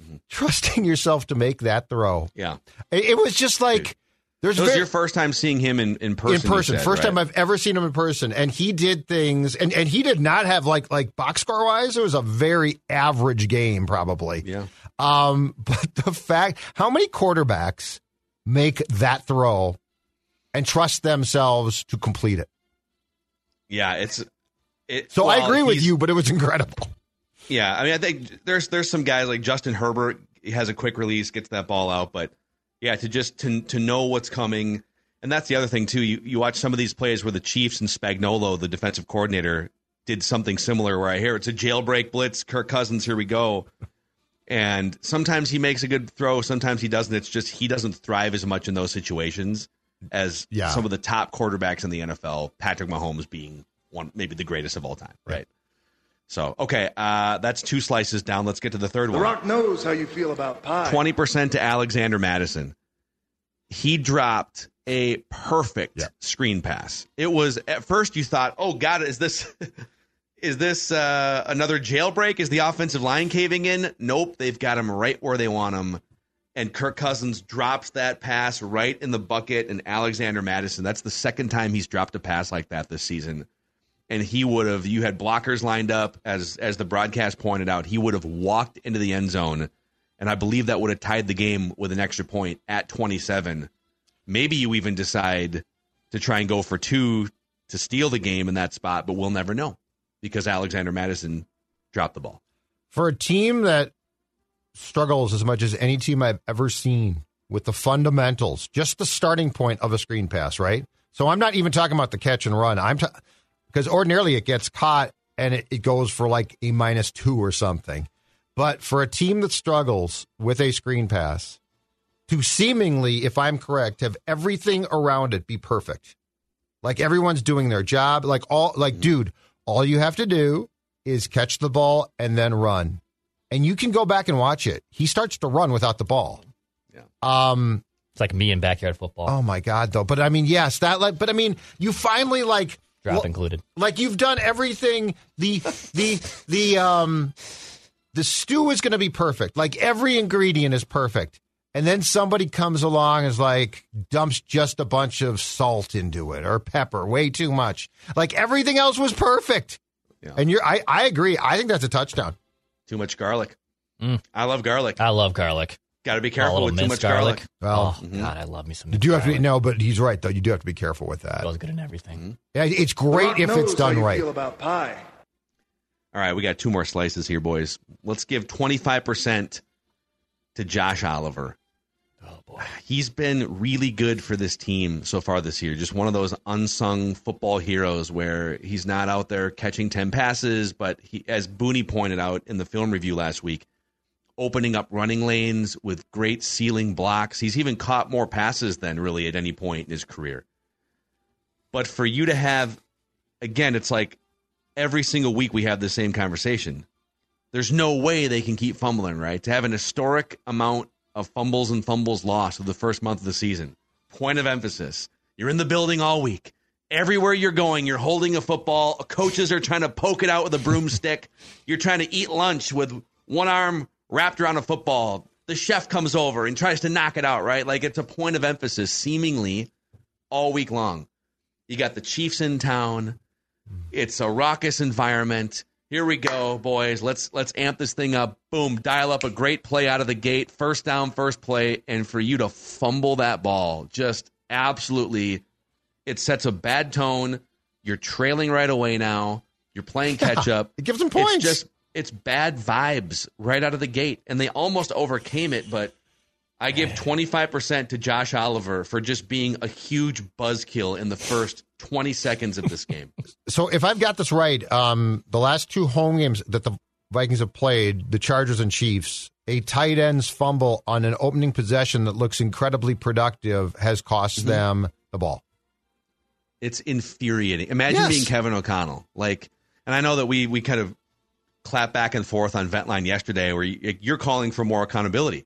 Mm-hmm. Trusting yourself to make that throw. Yeah. It, it was just like there's It was very- your first time seeing him in, in person. in person. said, First right? time I've ever seen him in person, and he did things, and, and he did not have like like box score wise. It was a very average game, probably. Yeah. Um, (laughs) but the fact, how many quarterbacks make that throw and trust themselves to complete it? Yeah, it's. It, So I agree with you, but it was incredible. Yeah, I mean, I think there's there's some guys like Justin Herbert he has a quick release, gets that ball out, but yeah, to just to to know what's coming, and that's the other thing too. You you watch some of these plays where the Chiefs and Spagnuolo, the defensive coordinator, did something similar. Where I hear it's a jailbreak blitz, Kirk Cousins, here we go, and sometimes he makes a good throw, sometimes he doesn't. It's just he doesn't thrive as much in those situations as Yeah. some of the top quarterbacks in the NFL. Patrick Mahomes being one, maybe the greatest of all time, right? So, okay, uh, that's two slices down. Let's get to the third The one. Rock knows how you feel about pie. 20% to Alexander Mattison. He dropped a perfect Yeah. screen pass. It was at first you thought, "Oh god, is this (laughs) is this uh, another jailbreak? Is the offensive line caving in?" Nope, they've got him right where they want him. And Kirk Cousins drops that pass right in the bucket and Alexander Mattison, that's the second time he's dropped a pass like that this season. And he would have you had blockers lined up as as the broadcast pointed out he would have walked into the end zone. And i believe that would have tied the game with an extra point at 27 maybe you even decide to try and go for two to steal the game in that spot but we'll never know because alexander mattison dropped the ball. For a team that struggles as much as any team I've ever seen with the fundamentals, just the starting point of a screen pass, right? So I'm not even talking about the catch and run. I'm because ordinarily it gets caught and it, it goes for like a minus two or something. But for a team that struggles with a screen pass, to seemingly, if I'm correct, have everything around it be perfect. Like everyone's doing their job. Like all like, dude, all you have to do is catch the ball and then run. And you can go back and watch it. He starts to run without the ball. Yeah. Um It's like me in backyard football, oh my god though. But I mean, yes, that like but I mean, you finally like drop well, included. like you've done everything the the the um the stew is going to be perfect like every ingredient is perfect and then somebody comes along and is like dumps just a bunch of salt into it or pepper way too much like everything else was perfect Yeah. and you're I, I agree i think that's a touchdown too much garlic Mm. i love garlic I love garlic. got to be careful with too much garlic, well oh God, I love me some. you minced do have to be garlic. no but he's right though you do have to be careful with that Goes good in everything. yeah, it's great if it's done how you right feel about pie. all right we got two more slices here boys let's give 25% to josh oliver boy, he's been really good for this team so far this year. Just one of those unsung football heroes where he's not out there catching 10 passes, but he, as Booney pointed out in the film review last week, opening up running lanes with great ceiling blocks. He's even caught more passes than really at any point in his career. But for you to have, again, it's like every single week we have the same conversation. There's no way they can keep fumbling, right? To have an historic amount of fumbles and fumbles lost of the first month of the season. Point of emphasis. You're in the building all week. Everywhere you're going, you're holding a football. Coaches are trying to poke it out with a broomstick. (laughs) You're trying to eat lunch with one arm wrapped around a football. The chef comes over and tries to knock it out, right? Like it's a point of emphasis, seemingly all week long. You got the Chiefs in town. It's a raucous environment. Here we go, boys. Let's let's amp this thing up. Boom, dial up a great play out of the gate. First down, first play, and for you to fumble that ball, just absolutely it sets a bad tone. You're trailing right away now. You're playing catch up. it gives them points. It's just it's bad vibes right out of the gate, and they almost overcame it. But I give 25% to Josh Oliver for just being a huge buzzkill in the first 20 seconds of this game. (laughs) So if I've got this right, um, the last two home games that the Vikings have played, the Chargers and Chiefs, a tight end's fumble on an opening possession that looks incredibly productive has cost mm-hmm. them the ball. It's infuriating. Imagine yes. being Kevin O'Connell. Like, and I know that we we kind of clap back and forth on Ventline yesterday, where you're calling for more accountability.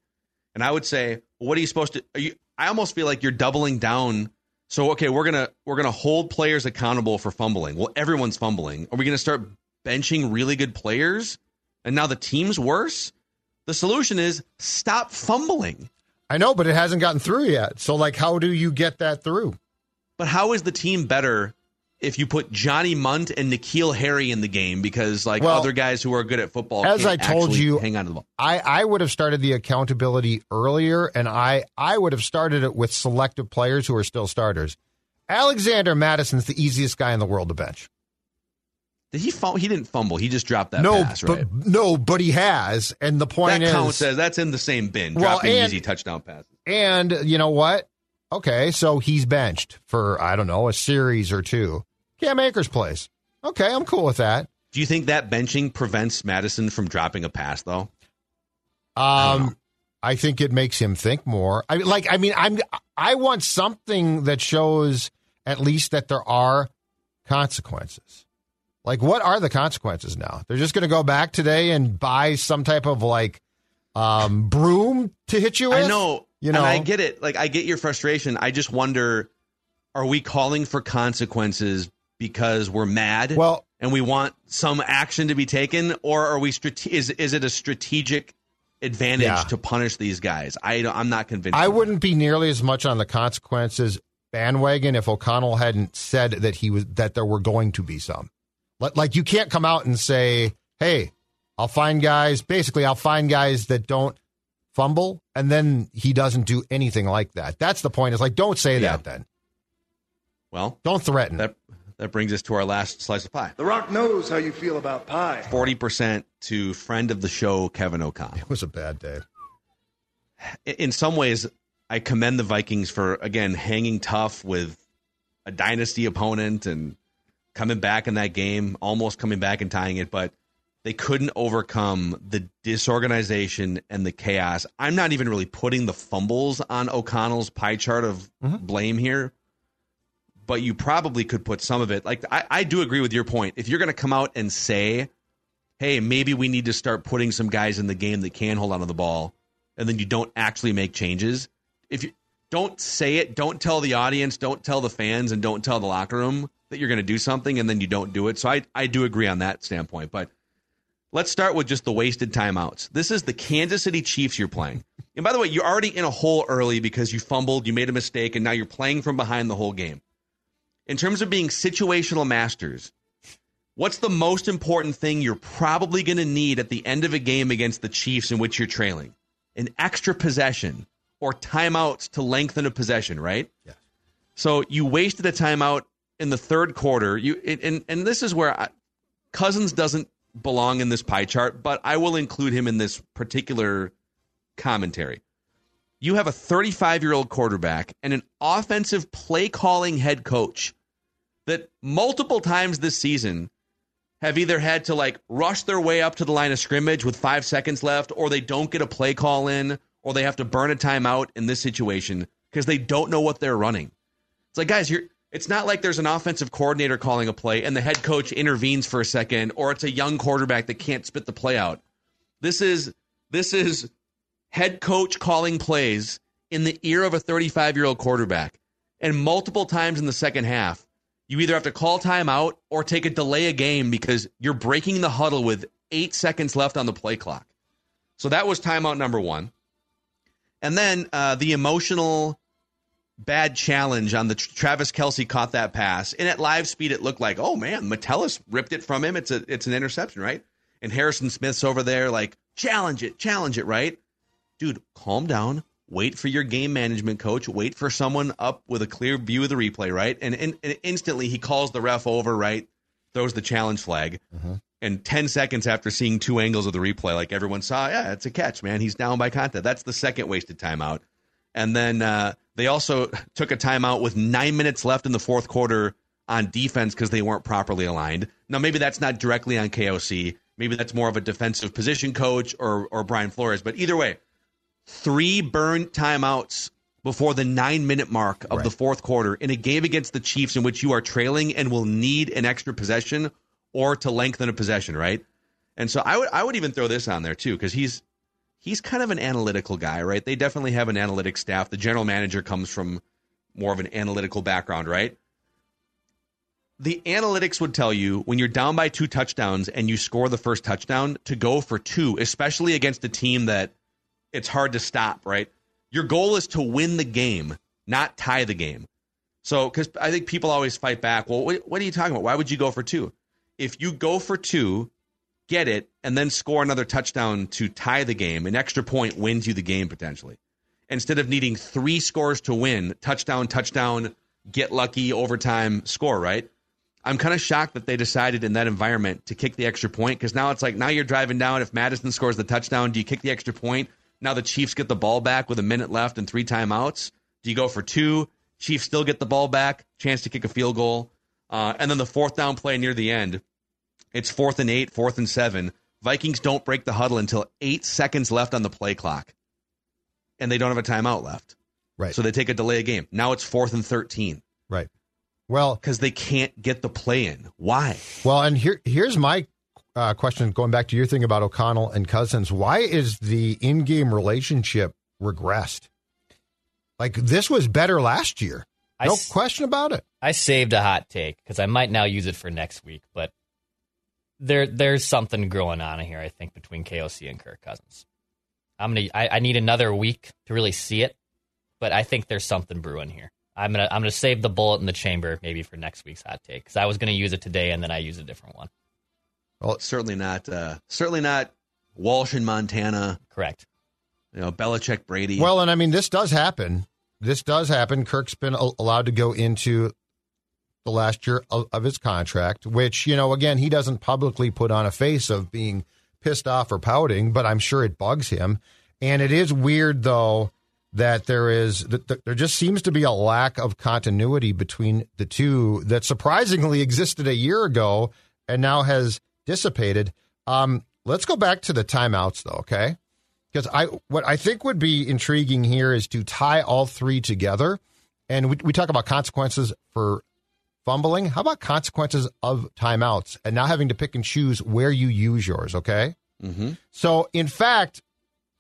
And I would say, what are you supposed to? You, I almost feel like you're doubling down. So okay, we're gonna we're gonna hold players accountable for fumbling. Well, everyone's fumbling. Are we gonna start benching really good players? And now the team's worse. The solution is stop fumbling. I know, but it hasn't gotten through yet. So like, how do you get that through? But how is the team better if you put Johnny Mundt and N'Keal Harry in the game because like well, other guys who are good at football. As I told you, hang on to the ball. I, I would have started the accountability earlier, and I I would have started it with selective players who are still starters. Alexander Mattison's the easiest guy in the world to bench. Did he fumble? He didn't fumble. He just dropped that no, pass, right? But, no, but he has. And the point that is, counts as that's in the same bin. Well, dropping and, easy touchdown passes. And you know what? Okay, so he's benched for I don't know a series or two. Cam Akers plays. Okay, I'm cool with that. Do you think that benching prevents Mattison from dropping a pass though? Um, I, I think it makes him think more. I like. I mean, I'm. I want something that shows at least that there are consequences. Like, what are the consequences now? They're just going to go back today and buy some type of like um, broom to hit you with. I know. You know, and I get it. Like, I get your frustration. I just wonder: Are we calling for consequences because we're mad well, and we want some action to be taken, or are we strate- is is it a strategic advantage yeah. to punish these guys? I I'm not convinced. I wouldn't be nearly as much on the consequences bandwagon if O'Connell hadn't said that he was that there were going to be some. Like you can't come out and say, "Hey, I'll find guys." Basically, I'll find guys that don't fumble, and then he doesn't do anything like that. That's the point. Is like, don't say yeah. that then. Well, don't threaten. That that brings us to our last slice of pie. The Rock knows how you feel about pie. 40% to friend of the show, Kevin O'Connell. It was a bad day. In some ways, I commend the Vikings for, again, hanging tough with a dynasty opponent and coming back in that game, almost coming back and tying it, but they couldn't overcome the disorganization and the chaos. I'm not even really putting the fumbles on O'Connell's pie chart of mm-hmm. blame here but you probably could put some of it. Like I, I do agree with your point. If you're going to come out and say, "Hey, maybe we need to start putting some guys in the game that can hold on to the ball," and then you don't actually make changes, if you don't say it, don't tell the audience, don't tell the fans, and don't tell the locker room that you're going to do something, and then you don't do it. So I, I do agree on that standpoint. But let's start with just the wasted timeouts. This is the Kansas City Chiefs you're playing. And by the way, you're already in a hole early because you fumbled, you made a mistake, and now you're playing from behind the whole game in terms of being situational masters, what's the most important thing you're probably going to need at the end of a game against the Chiefs in which you're trailing? An extra possession or timeouts to lengthen a possession, right? Yeah. So you wasted a timeout in the third quarter. You and and this is where I, Cousins doesn't belong in this pie chart, but I will include him in this particular commentary you have a 35 year old quarterback and an offensive play calling head coach that multiple times this season have either had to like rush their way up to the line of scrimmage with five seconds left, or they don't get a play call in, or they have to burn a timeout in this situation because they don't know what they're running. It's like, guys, you're It's not like there's an offensive coordinator calling a play and the head coach intervenes for a second, or it's a young quarterback that can't spit the play out. This is this is head coach calling plays in the ear of a 35 year old quarterback. And multiple times in the second half, you either have to call timeout or take a delay a game because you're breaking the huddle with eight seconds left on the play clock. So that was timeout number one. And then uh, the emotional bad challenge on the Travis Kelce caught that pass, and at live speed it looked like, oh man, Metellus ripped it from him. It's a it's an interception, right? And Harrison Smith's over there like challenge it, challenge it, right? Dude, calm down. Wait for your game management coach. Wait for someone up with a clear view of the replay, right? And, and, and instantly he calls the ref over, right? Throws the challenge flag. Mm-hmm. And 10 seconds after seeing two angles of the replay, like everyone saw, yeah, it's a catch, man. He's down by contact. That's the second wasted timeout. And then uh, they also (laughs) took a timeout with nine minutes left in the fourth quarter on defense because they weren't properly aligned. Now, maybe that's not directly on KOC. Maybe that's more of a defensive position coach or or Brian Flores. But either way, three burn timeouts before the nine minute mark of Right. the fourth quarter in a game against the Chiefs in which you are trailing and will need an extra possession or to lengthen a possession, right? And so I would I would even throw this on there too because he's he's kind of an analytical guy, right? They definitely have an analytics staff. The general manager comes from more of an analytical background, right? The analytics would tell you when you're down by two touchdowns and you score the first touchdown to go for two, especially against a team that it's hard to stop, right? Your goal is to win the game, not tie the game. So, because I think people always fight back. Well, what, what are you talking about? Why would you go for two? If you go for two, get it, and then score another touchdown to tie the game, an extra point wins you the game potentially. Instead of needing three scores to win, touchdown, touchdown, get lucky, overtime, score, right? I'm kind of shocked that they decided in that environment to kick the extra point because now it's like now you're driving down. If Mattison scores the touchdown, do you kick the extra point? Now the Chiefs get the ball back with a minute left and three timeouts. Do you go for two? Chiefs still get the ball back, chance to kick a field goal, uh, and then the fourth down play near the end. It's fourth and eight, fourth and seven. Vikings don't break the huddle until eight seconds left on the play clock, and they don't have a timeout left. Right. So they take a delay of game. Now it's fourth and thirteen Right. Well, because they can't get the play in. Why? well, and here here's my uh, question. Going back to your thing about O'Connell and Cousins, why is the in-game relationship regressed? Like this was better last year. No s- question about it. I saved a hot take because I might now use it for next week, but there there's something growing on here. I think between KOC and Kirk Cousins. I'm gonna I, I need another week to really see it, but I think there's something brewing here. I'm gonna I'm gonna save the bullet in the chamber maybe for next week's hot take because I was gonna use it today and then I use a different one. Certainly not. Uh, certainly not. Walsh in Montana. Correct. You know, Belichick, Brady. Well, and I mean, this does happen. This does happen. Kirk's been al- allowed to go into the last year of, of his contract, which, you know, again, he doesn't publicly put on a face of being pissed off or pouting, but I'm sure it bugs him. And it is weird, though, that there is, that that there just seems to be a lack of continuity between the two that surprisingly existed a year ago and now has dissipated. Um, let's go back to the timeouts, though, okay? because I what I think would be intriguing here is to tie all three together, and we, we talk about consequences for fumbling. How about consequences of timeouts and now having to pick and choose where you use yours? Okay, mm-hmm. so in fact,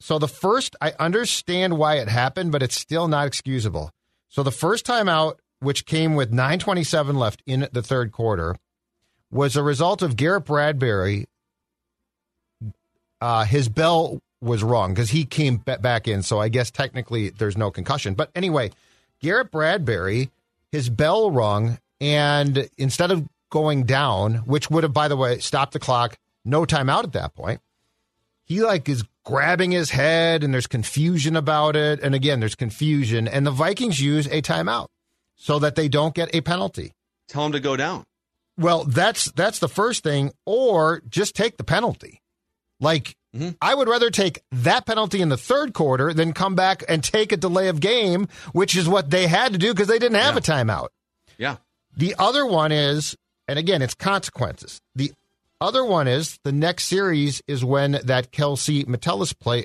so the first I understand why it happened, but it's still not excusable. So the first timeout, which came with 9:27 left in the third quarter, was a result of Garrett Bradbury. Uh, his bell was wrong because he came ba- back in. So I guess technically there's no concussion. But anyway, Garrett Bradbury, his bell rung, and instead of going down, which would have, by the way, stopped the clock, no timeout at that point, he like is grabbing his head and there's confusion about it. And again, there's confusion. And the Vikings use a timeout so that they don't get a penalty. Tell him to go down. Well, that's that's the first thing, or just take the penalty. Like Mhm. I would rather take that penalty in the third quarter than come back and take a delay of game, which is what they had to do because they didn't have Yeah. a timeout. Yeah. The other one is, and again, it's consequences. The other one is the next series is when that Kelce Metellus play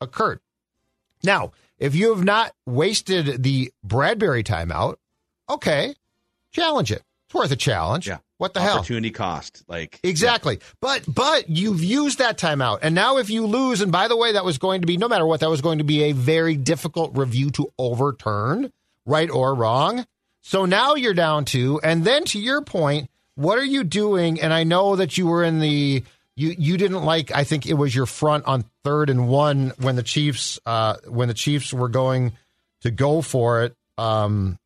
occurred. Now, if you have not wasted the Bradbury timeout, okay, challenge it. It's worth a challenge. Yeah. What the hell? Opportunity cost. Like Exactly. But but you've used that timeout. And now if you lose, and by the way, that was going to be no matter what, that was going to be a very difficult review to overturn, right or wrong. So now you're down to, and then to your point, what are you doing? And I know that you were in the you you didn't like I think it was your front on third and one when the Chiefs uh when the Chiefs were going to go for it um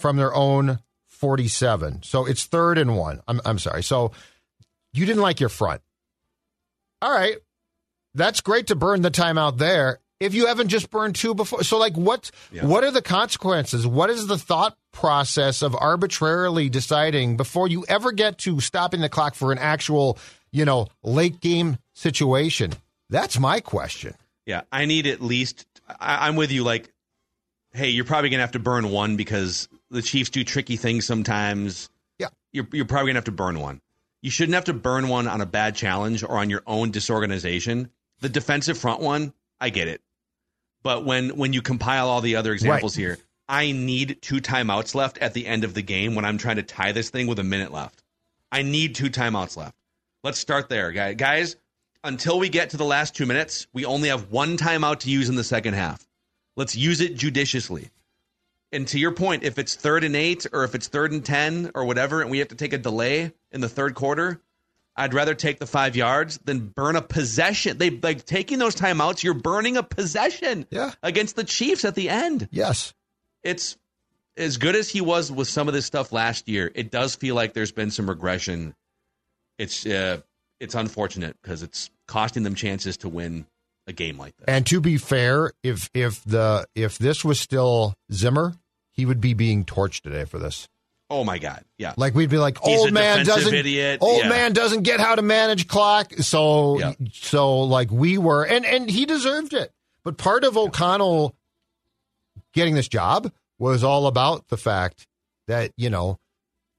from their own 47. So it's third and one. I'm, I'm sorry. So you didn't like your front. All right. That's great to burn the timeout there. If you haven't just burned two before. So like what Yeah. what are the consequences? What is the thought process of arbitrarily deciding before you ever get to stopping the clock for an actual, you know, late game situation? That's my question. Yeah, I need at least. I, I'm with you. Like, hey, you're probably gonna have to burn one because the Chiefs do tricky things sometimes. Yeah. you're you're probably gonna have to burn one. You shouldn't have to burn one on a bad challenge or on your own disorganization. The defensive front one, I get it, but when when you compile all the other examples here, I need two timeouts left at the end of the game when I'm trying to tie this thing with a minute left. I need two timeouts left. Let's start there, guy- guys. Until we get to the last two minutes, we only have one timeout to use in the second half. Let's use it judiciously. And to your point, if it's third and eight or if it's third and 10 or whatever, and we have to take a delay in the third quarter, I'd rather take the five yards than burn a possession. They like taking those timeouts, you're burning a possession Yeah. against the Chiefs at the end. Yes. It's as good as he was with some of this stuff last year, it does feel like there's been some regression. It's uh, it's unfortunate because it's costing them chances to win a game like this. And to be fair, if if the if this was still Zimmer, he would be being torched today for this. oh my god, yeah. Like we'd be like, He's old man doesn't idiot." old Yeah. man doesn't get how to manage clock. So Yeah. so like we were, and and he deserved it. But part of O'Connell getting this job was all about the fact that you know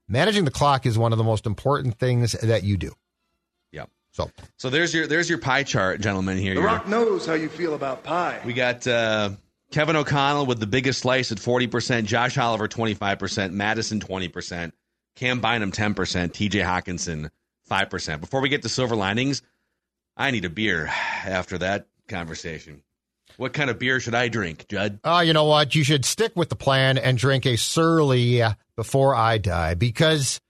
managing the clock is one of the most important things that you do. Yeah. So So there's your there's your pie chart, gentlemen. Here, The Rock knows how you feel about pie. we got uh, Kevin O'Connell with the biggest slice at forty percent, Josh Oliver twenty five percent, Mattison twenty percent, Cam Bynum ten percent, T.J. Hockenson five percent. Before we get to silver linings, I need a beer after that conversation. What kind of beer should I drink, Judd? Oh, you know what? You should stick with the plan and drink a Surly before I die because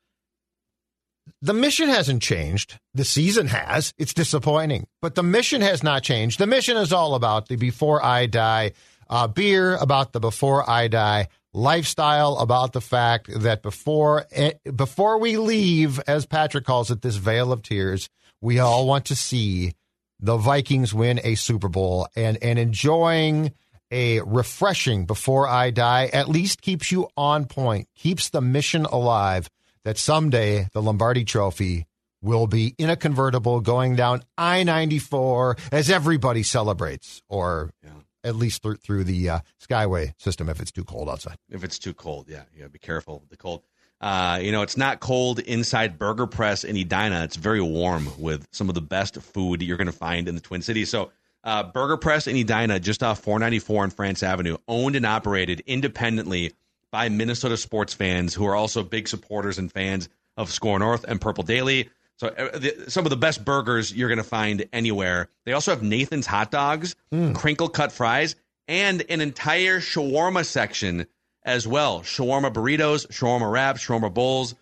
the mission hasn't changed. The season has. It's disappointing, but the mission has not changed. The mission is all about the before I die uh, beer, about the before I die lifestyle, about the fact that before eh, before we leave, as Patrick calls it, this vale of tears, we all want to see the Vikings win a Super Bowl and and enjoying a refreshing before I die at least keeps you on point, keeps the mission alive that someday the Lombardi trophy will be in a convertible going down I-94 as everybody celebrates or at least through, through the uh, Skyway system if it's too cold outside. If it's too cold, yeah, yeah, be careful with the cold. Uh, you know, it's not cold inside Burger Press in Edina. It's very warm with some of the best food you're going to find in the Twin Cities. So, uh, Burger Press in Edina, just off 494 on France Avenue, owned and operated independently by Minnesota sports fans who are also big supporters and fans of Score North and Purple Daily. So, uh, the, some of the best burgers you're going to find anywhere. They also have Nathan's hot dogs, crinkle cut fries, and an entire shawarma section as well. Shawarma burritos, shawarma wraps, shawarma bowls.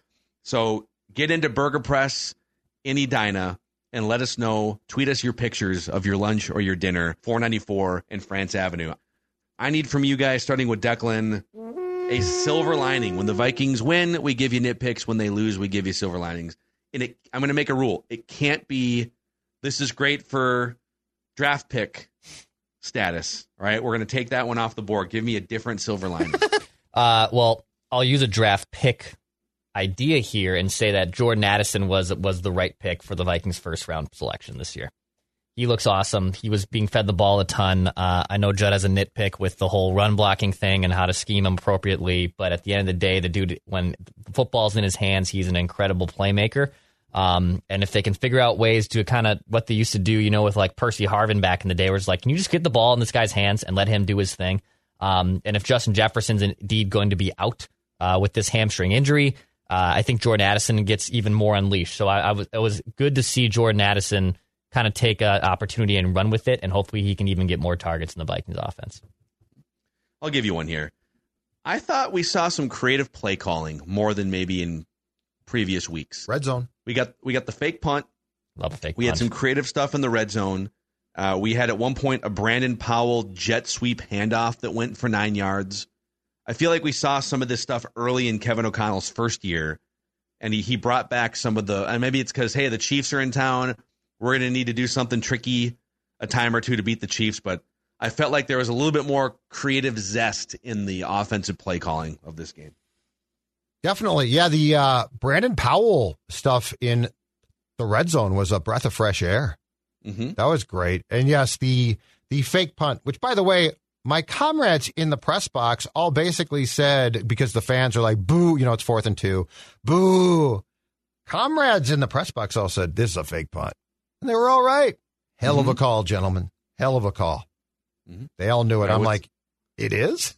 So get into Burger Press in Edina and let us know. Tweet us your pictures of your lunch or your dinner. 494 in France Avenue. I need from you guys, starting with Declan, a silver lining. When the Vikings win, we give you nitpicks. When they lose, we give you silver linings. And it, I'm going to make a rule. It can't be, this is great for draft pick status. All right. We're going to take that one off the board. Give me a different silver lining. (laughs) Uh, well, I'll use a draft pick idea here and say that Jordan Addison was was the right pick for the Vikings' first round selection this year. He looks awesome. He was being fed the ball a ton. Uh, I know Judd has a nitpick with the whole run blocking thing and how to scheme him appropriately, but at the end of the day, the dude, when the football's in his hands, he's an incredible playmaker. Um, and if they can figure out ways to kind of what they used to do, you know, with like Percy Harvin back in the day, where it's like, can you just get the ball in this guy's hands and let him do his thing? Um, and if Justin Jefferson's indeed going to be out uh, with this hamstring injury. Uh, I think Jordan Addison gets even more unleashed. So I, I was it was good to see Jordan Addison kind of take an opportunity and run with it, and hopefully he can even get more targets in the Vikings offense. I'll give you one here. I thought we saw some creative play calling more than maybe in previous weeks. Red zone. We got we got the fake punt. Love a fake. We punt. had some creative stuff in the red zone. Uh, we had at one point a Brandon Powell jet sweep handoff that went for nine yards. I feel like we saw some of this stuff early in Kevin O'Connell's first year, and he, he brought back some of the. And maybe it's because hey, the Chiefs are in town. We're going to need to do something tricky a time or two to beat the Chiefs, but I felt like there was a little bit more creative zest in the offensive play calling of this game. Definitely. Yeah, the uh, Brandon Powell stuff in the red zone was a breath of fresh air. Mm-hmm. That was great. And yes, the the fake punt, which by the way, my comrades in the press box all basically said because the fans are like, boo, you know, it's fourth and two. Boo. Comrades in the press box all said, This is a fake punt. And they were all right. Hell Mm-hmm. of a call, gentlemen. Hell of a call. Mhm. They all knew it. I I'm would- like, it is?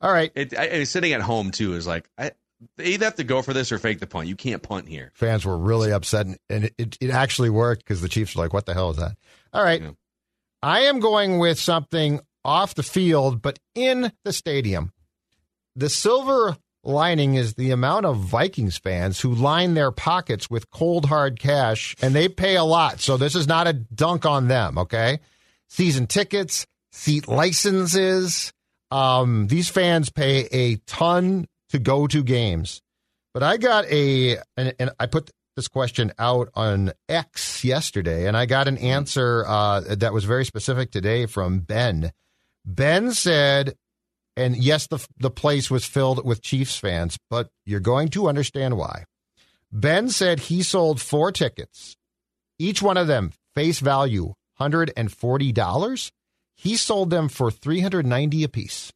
All right. It, I, I- sitting at home too is like I, they either have to go for this or fake the punt. You can't punt here. fans were really upset, and- and it, it, it actually worked because the Chiefs were like, "What the hell is that?" All right, Yeah. I am going with something off the field, but in the stadium. The silver lining is the amount of Vikings fans who line their pockets with cold hard cash, and they pay a lot. So this is not a dunk on them. Okay, season tickets, seat licenses. Um, these fans pay a ton to go to games. But I got a, and, and I put this question out on X yesterday, and I got an answer uh, that was very specific today from Ben. Ben said, and yes, the the place was filled with Chiefs fans, but you're going to understand why. Ben said he sold four tickets, each one of them face value hundred and forty dollars. He sold them for three hundred ninety apiece.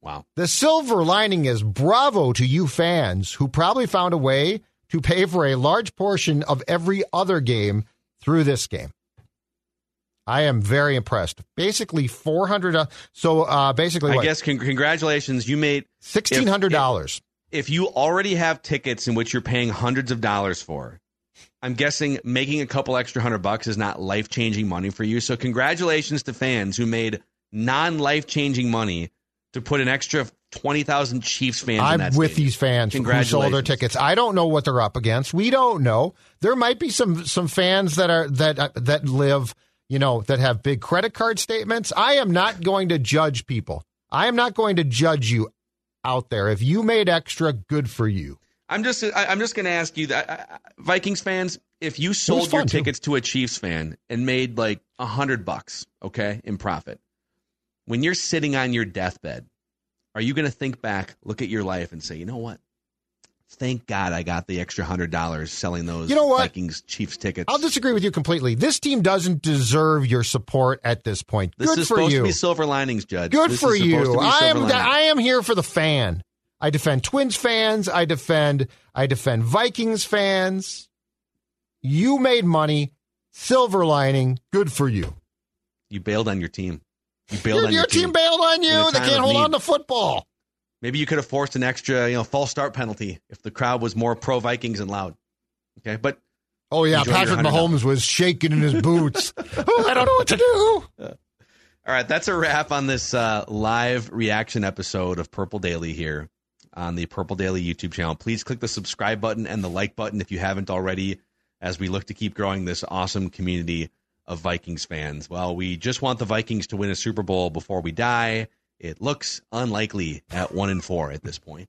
Wow. The silver lining is bravo to you fans who probably found a way to pay for a large portion of every other game through this game. I am very impressed. Basically, four hundred. Uh, so uh, basically, I what, guess con- congratulations. You made sixteen hundred dollars. if you already have tickets in which you're paying hundreds of dollars for. I'm guessing making a couple extra hundred bucks is not life changing money for you. So congratulations to fans who made non life changing money to put an extra twenty thousand Chiefs fans. I'm that with these fans who sold their tickets. I don't know what they're up against. We don't know. There might be some some fans that are that uh, that live, you know, that have big credit card statements. I am not going to judge people. I am not going to judge you out there. If you made extra, good for you. I'm just I'm just going to ask you that Vikings fans, if you sold your fun, too. tickets to a Chiefs fan and made like a hundred bucks, okay, in profit, when you're sitting on your deathbed, are you going to think back, look at your life, and say, you know what? Thank God I got the extra hundred dollars selling those You know what? Vikings Chiefs tickets. I'll disagree with you completely. This team doesn't deserve your support at this point. this Good is for supposed you. to be silver linings, Judge. Good This for is supposed to you. I am linings. I am here for the fan. I defend Twins fans. I defend I defend Vikings fans. You made money. Silver lining. Good for you. You bailed on your team. You bailed Your, on your your team bailed on you. They can't hold need. on to football. Maybe you could have forced an extra, you know, false start penalty if the crowd was more pro Vikings and loud. Okay, but Oh yeah, Patrick Mahomes was shaking in his (laughs) boots. oh, I don't know what to do. All right, that's a wrap on this uh, live reaction episode of Purple Daily here on the Purple Daily YouTube channel. Please click the subscribe button and the like button if you haven't already, as we look to keep growing this awesome community of Vikings fans. Well, we just want the Vikings to win a Super Bowl before we die. It looks unlikely at one and four at this point.